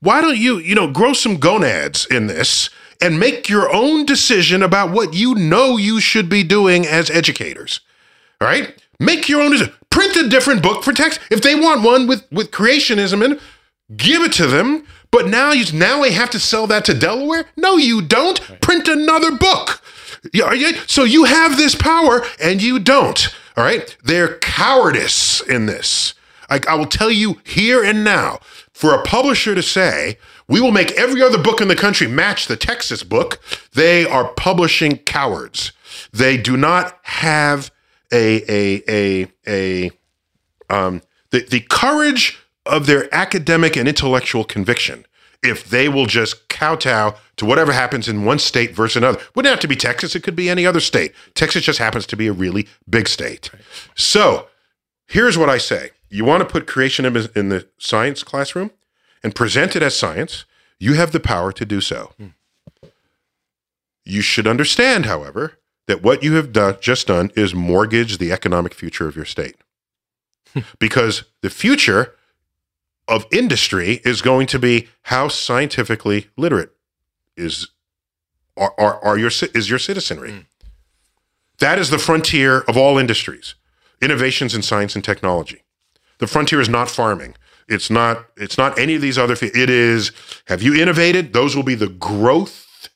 Speaker 2: Why don't you you know grow some gonads in this and make your own decision about what you know you should be doing as educators? All right, make your own decision. Print a different book for Texas if they want one with with creationism in. it, Give it to them. But now you now they have to sell that to Delaware? No, you don't. Print another book. So you have this power and you don't. All right. They're cowardice in this. I, I will tell you here and now for a publisher to say, we will make every other book in the country match the Texas book, they are publishing cowards. They do not have a, a, a, a, um, the, the courage of their academic and intellectual conviction if they will just kowtow to whatever happens in one state versus another. Wouldn't have to be Texas, it could be any other state. Texas just happens to be a really big state. So here's what I say you want to put creationism in the science classroom and present it as science, you have the power to do so. Hmm. You should understand, however, that what you have done, just done is mortgage the economic future of your state. Hmm. because the future of industry is going to be how scientifically literate is are, are, are your is your citizenry. Hmm. That is the frontier of all industries. Innovations in science and technology. The frontier is not farming. It's not it's not any of these other it is have you innovated? Those will be the growth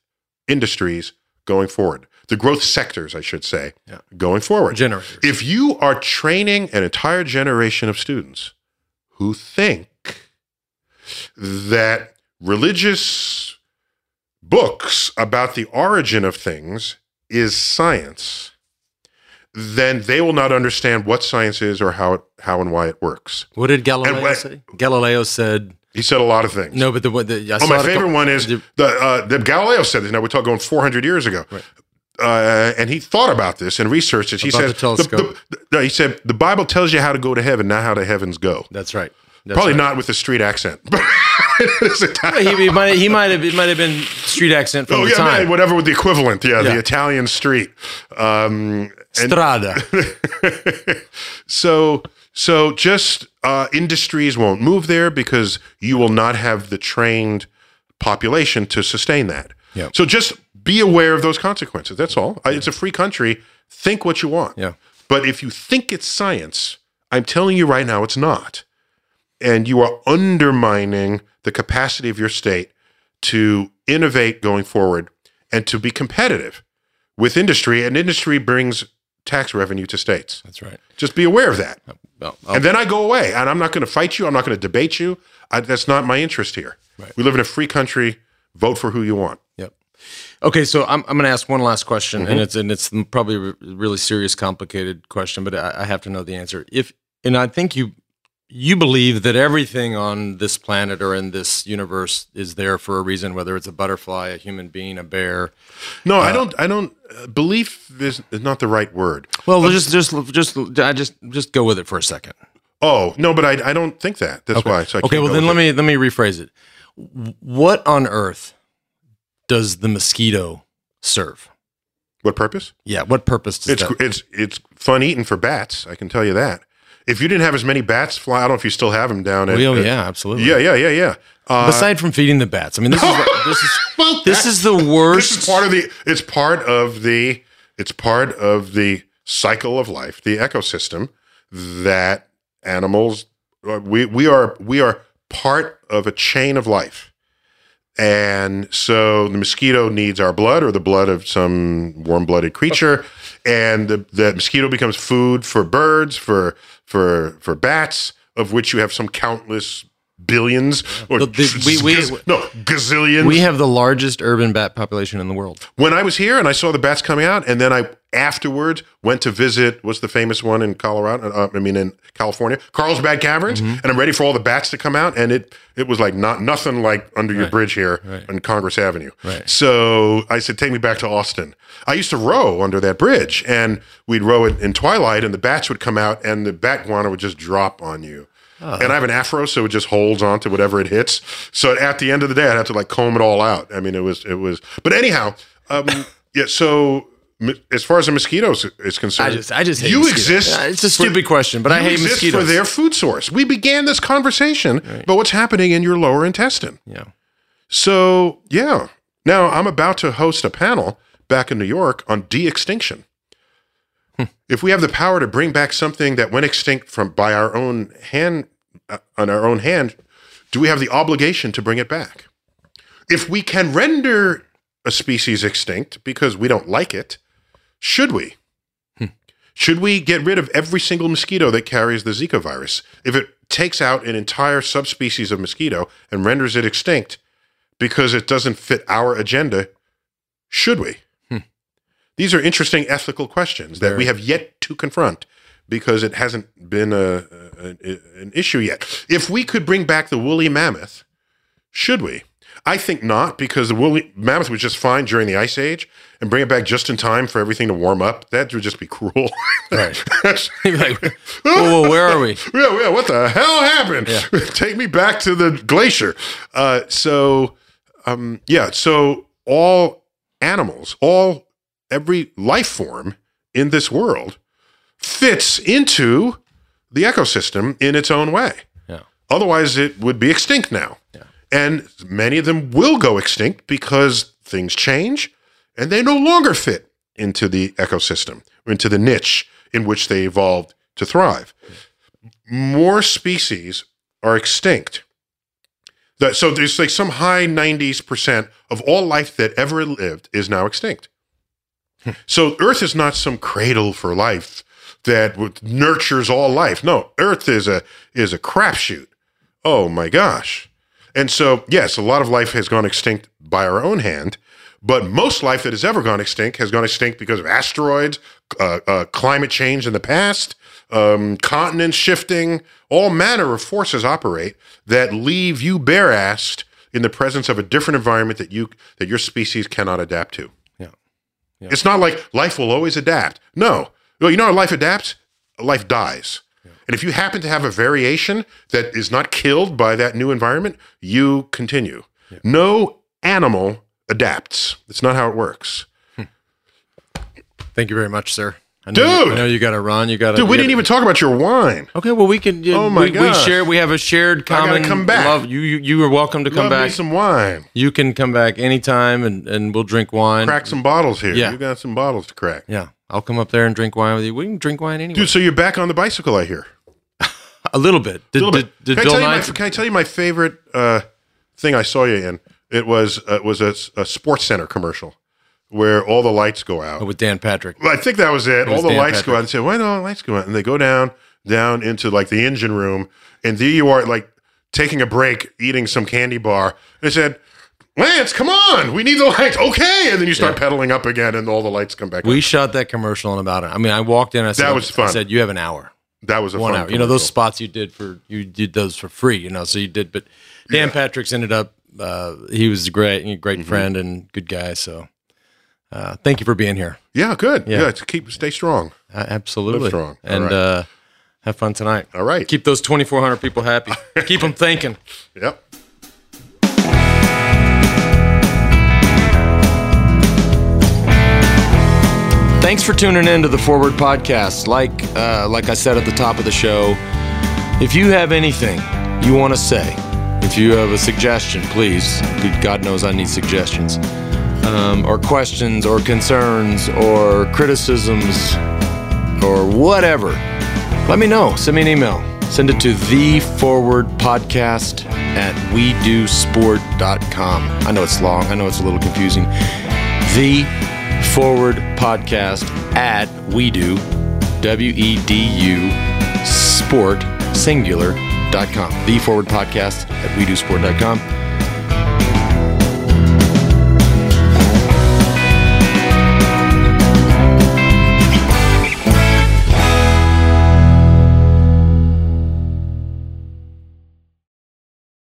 Speaker 2: industries going forward. The growth sectors, I should say,
Speaker 1: Yeah.
Speaker 2: going forward.
Speaker 1: generators.
Speaker 2: If you are training an entire generation of students who think that religious books about the origin of things is science, then they will not understand what science is or how it, how and why it works.
Speaker 1: what did Galileo say? Galileo said
Speaker 2: He said a lot of things.
Speaker 1: no, but the, what the I
Speaker 2: Oh, my favorite
Speaker 1: couple-
Speaker 2: one is
Speaker 1: the-
Speaker 2: the uh, the Galileo said this. Now we're talking going 400 years ago, uh, and he thought about this and researched it. He
Speaker 1: About
Speaker 2: said
Speaker 1: the telescope.
Speaker 2: the- no, he said the Bible tells you how to go to heaven, not how the heavens go.
Speaker 1: That's right. That's
Speaker 2: Probably
Speaker 1: right.
Speaker 2: not with the street accent. It's Italian.
Speaker 1: He, he might he might have it might have been street accent from
Speaker 2: Oh
Speaker 1: the
Speaker 2: yeah,
Speaker 1: time.
Speaker 2: man, whatever with the equivalent. Yeah,
Speaker 1: Yeah.
Speaker 2: the Italian street. Um,
Speaker 1: Strada.
Speaker 2: so so just uh, industries won't move there because you will not have the trained population to sustain that.
Speaker 1: Yeah.
Speaker 2: So just be aware of those consequences. That's all. I- It's a free country. Think what you want.
Speaker 1: Yeah.
Speaker 2: But if you think it's science, I'm telling you right now, it's not. And you are undermining the capacity of your state to innovate going forward and to be competitive with industry. And industry brings tax revenue to states.
Speaker 1: That's right.
Speaker 2: Just be aware of that.
Speaker 1: Well,
Speaker 2: And then I go away, and I'm not going to fight you. I'm not going to debate you. I, that's not my interest here.
Speaker 1: Right.
Speaker 2: We live in a free country. Vote for who you want.
Speaker 1: Yep. Okay, so I'm, I'm going to ask one last question,
Speaker 2: Mm-hmm.
Speaker 1: and it's and it's probably a really serious, complicated question, but I, I have to know the answer. If and I think you you believe that everything on this planet or in this universe is there for a reason, whether it's a butterfly, a human being, a bear.
Speaker 2: No, I don't. I don't. Uh, belief is, is not the right word.
Speaker 1: Well, just just just I just just go with it for a second.
Speaker 2: Oh no, but I, I don't think that. That's why. So I
Speaker 1: okay, well then let
Speaker 2: it.
Speaker 1: me let me rephrase it. What on earth does the mosquito serve?
Speaker 2: What purpose?
Speaker 1: Yeah. What purpose does it?
Speaker 2: It's
Speaker 1: that?
Speaker 2: it's it's fun eating for bats. I can tell you that. If you didn't have as many bats fly, I don't know if you still have them down at.
Speaker 1: Oh
Speaker 2: at-
Speaker 1: yeah, absolutely.
Speaker 2: yeah, yeah, yeah, yeah. Uh,
Speaker 1: Aside from feeding the bats, I mean, this is this is
Speaker 2: well,
Speaker 1: this is the worst.
Speaker 2: This is part of the. It's part of the. It's part of the cycle of life, the ecosystem that animals. uh, We we are we are part of a chain of life, and so the mosquito needs our blood or the blood of some warm-blooded creature, and the the mosquito becomes food for birds, for for for bats, of which you have some countless billions or
Speaker 1: The- the- we- we-
Speaker 2: gaz- no gazillions.
Speaker 1: we have the largest urban bat population in the world.
Speaker 2: when I was here and I saw the bats coming out, and then I afterwards went to visit what's the famous one in Colorado? Uh, I mean in California, Carlsbad Caverns,
Speaker 1: Mm-hmm.
Speaker 2: and I'm ready for all the bats to come out, and it it was like not nothing like under your
Speaker 1: Right.
Speaker 2: bridge here
Speaker 1: Right.
Speaker 2: on Congress Avenue.
Speaker 1: Right.
Speaker 2: So I said, take me back to Austin. I used to row under that bridge, and we'd row it in twilight, and the bats would come out, and the bat guano would just drop on you.
Speaker 1: Oh.
Speaker 2: And I have an afro, so it just holds on to whatever it hits. So at the end of the day, I'd have to like comb it all out. I mean, it was, it was, but anyhow, um, yeah. So as far as the mosquitoes is concerned,
Speaker 1: I just I just hate
Speaker 2: you
Speaker 1: mosquitoes.
Speaker 2: exist.
Speaker 1: It's a
Speaker 2: for-
Speaker 1: stupid question, but I hate
Speaker 2: exist
Speaker 1: mosquitoes.
Speaker 2: for their food source. We began this conversation about what's happening in your lower intestine.
Speaker 1: yeah.
Speaker 2: So, yeah. Now I'm about to host a panel back in New York on de extinction. if we have the power to bring back something that went extinct from by our own hand, uh, on our own hand, do we have the obligation to bring it back? If we can render a species extinct because we don't like it, should we? Hmm. Should we get rid of every single mosquito that carries the Zika virus? If it takes out an entire subspecies of mosquito and renders it extinct because it doesn't fit our agenda, should we? Hmm. These are interesting ethical questions that we have yet to confront because it hasn't been a, a- a- an issue yet. If we could bring back the woolly mammoth, should we? I think not because the woolly mammoth was just fine during the ice age and bring it back just in time for everything to warm up. That would just be cruel.
Speaker 1: Right. Like, whoa, whoa, where are we?
Speaker 2: yeah, yeah, what the hell happened? Take me back to the glacier. Uh, so, um, yeah, so all animals, all every life form in this world fits into the ecosystem in its own way.
Speaker 1: Yeah.
Speaker 2: Otherwise, it would be extinct now.
Speaker 1: Yeah.
Speaker 2: And many of them will go extinct because things change and they no longer fit into the ecosystem, into the niche in which they evolved to thrive. More species are extinct. That, so there's like some high 90s percent of all life that ever lived is now extinct. so Earth is not some cradle for life that nurtures all life. No, Earth is a is a crapshoot. Oh my gosh. And so, yes, a lot of life has gone extinct by our own hand, but most life that has ever gone extinct has gone extinct because of asteroids, uh, uh, climate change in the past, um, continents shifting, all manner of forces operate that leave you bare assed in the presence of a different environment that you that your species cannot adapt to.
Speaker 1: Yeah. Yeah.
Speaker 2: It's not like life will always adapt. No. Well, you know how life adapts? Life dies. And if you happen to have a variation that is not killed by that new environment, you continue. No animal adapts. It's not how it works.
Speaker 1: Thank you very much, sir. I know
Speaker 2: Dude!
Speaker 1: you, I know you got to run. You got to.
Speaker 2: Dude, we didn't even talk about your wine.
Speaker 1: Okay, well, we can. Yeah,
Speaker 2: Oh my
Speaker 1: we, we share. We have a shared
Speaker 2: gotta
Speaker 1: common.
Speaker 2: come back.
Speaker 1: Love. You, you, you are welcome to come
Speaker 2: Love me
Speaker 1: back.
Speaker 2: some wine.
Speaker 1: you can come back anytime, and, and we'll drink wine.
Speaker 2: Crack some bottles here.
Speaker 1: Yeah.
Speaker 2: You got some bottles to crack.
Speaker 1: Yeah, I'll come up there and drink wine with you. We can drink wine anyway.
Speaker 2: Dude, so you're back on the bicycle, I hear.
Speaker 1: a little bit. Did,
Speaker 2: A little bit.
Speaker 1: did
Speaker 2: can, I tell you my, can I tell you my favorite uh, thing I saw you in? It was uh, was a, a Sports Center commercial where all the lights go out.
Speaker 1: with Dan Patrick.
Speaker 2: Well, I think that was it.
Speaker 1: was
Speaker 2: all the
Speaker 1: Dan
Speaker 2: lights
Speaker 1: Patrick.
Speaker 2: go out and say, "Why don't all the lights go out?" And they go down, down into like the engine room, and there you are, like taking a break, eating some candy bar. And they said, "Lance, come on, we need the lights." Okay, and then you start pedaling up again, and all the lights come back.
Speaker 1: We shot that commercial in about. I mean, I walked in. I said, that
Speaker 2: was fun.
Speaker 1: I said, "You have an hour,
Speaker 2: That was a
Speaker 1: one
Speaker 2: fun
Speaker 1: hour." You know those spots you did for you did those for free. You know, so you did. But Dan Patrick's ended up. Uh, he was a great, great
Speaker 2: Mm-hmm.
Speaker 1: friend and good guy. So, uh, thank you for being here.
Speaker 2: Yeah, good.
Speaker 1: Yeah.
Speaker 2: Yeah, keep stay strong.
Speaker 1: Uh, absolutely.
Speaker 2: Live strong.
Speaker 1: And
Speaker 2: right.
Speaker 1: uh, have fun tonight.
Speaker 2: All right.
Speaker 1: Keep those 2,400 people happy. Keep them thinking.
Speaker 2: Yep.
Speaker 1: thanks for tuning in to the Forward Podcast. Like, uh, like I said at the top of the show, if you have anything you want to say, if you have a suggestion, please, God knows I need suggestions, um, or questions, or concerns, or criticisms, or whatever, let me know. Send me an email. Send it to the forward podcast at wedusport.com. I know it's long, I know it's a little confusing. The forward podcast at we do w-e-d-u sport the forward podcast at we do sport.com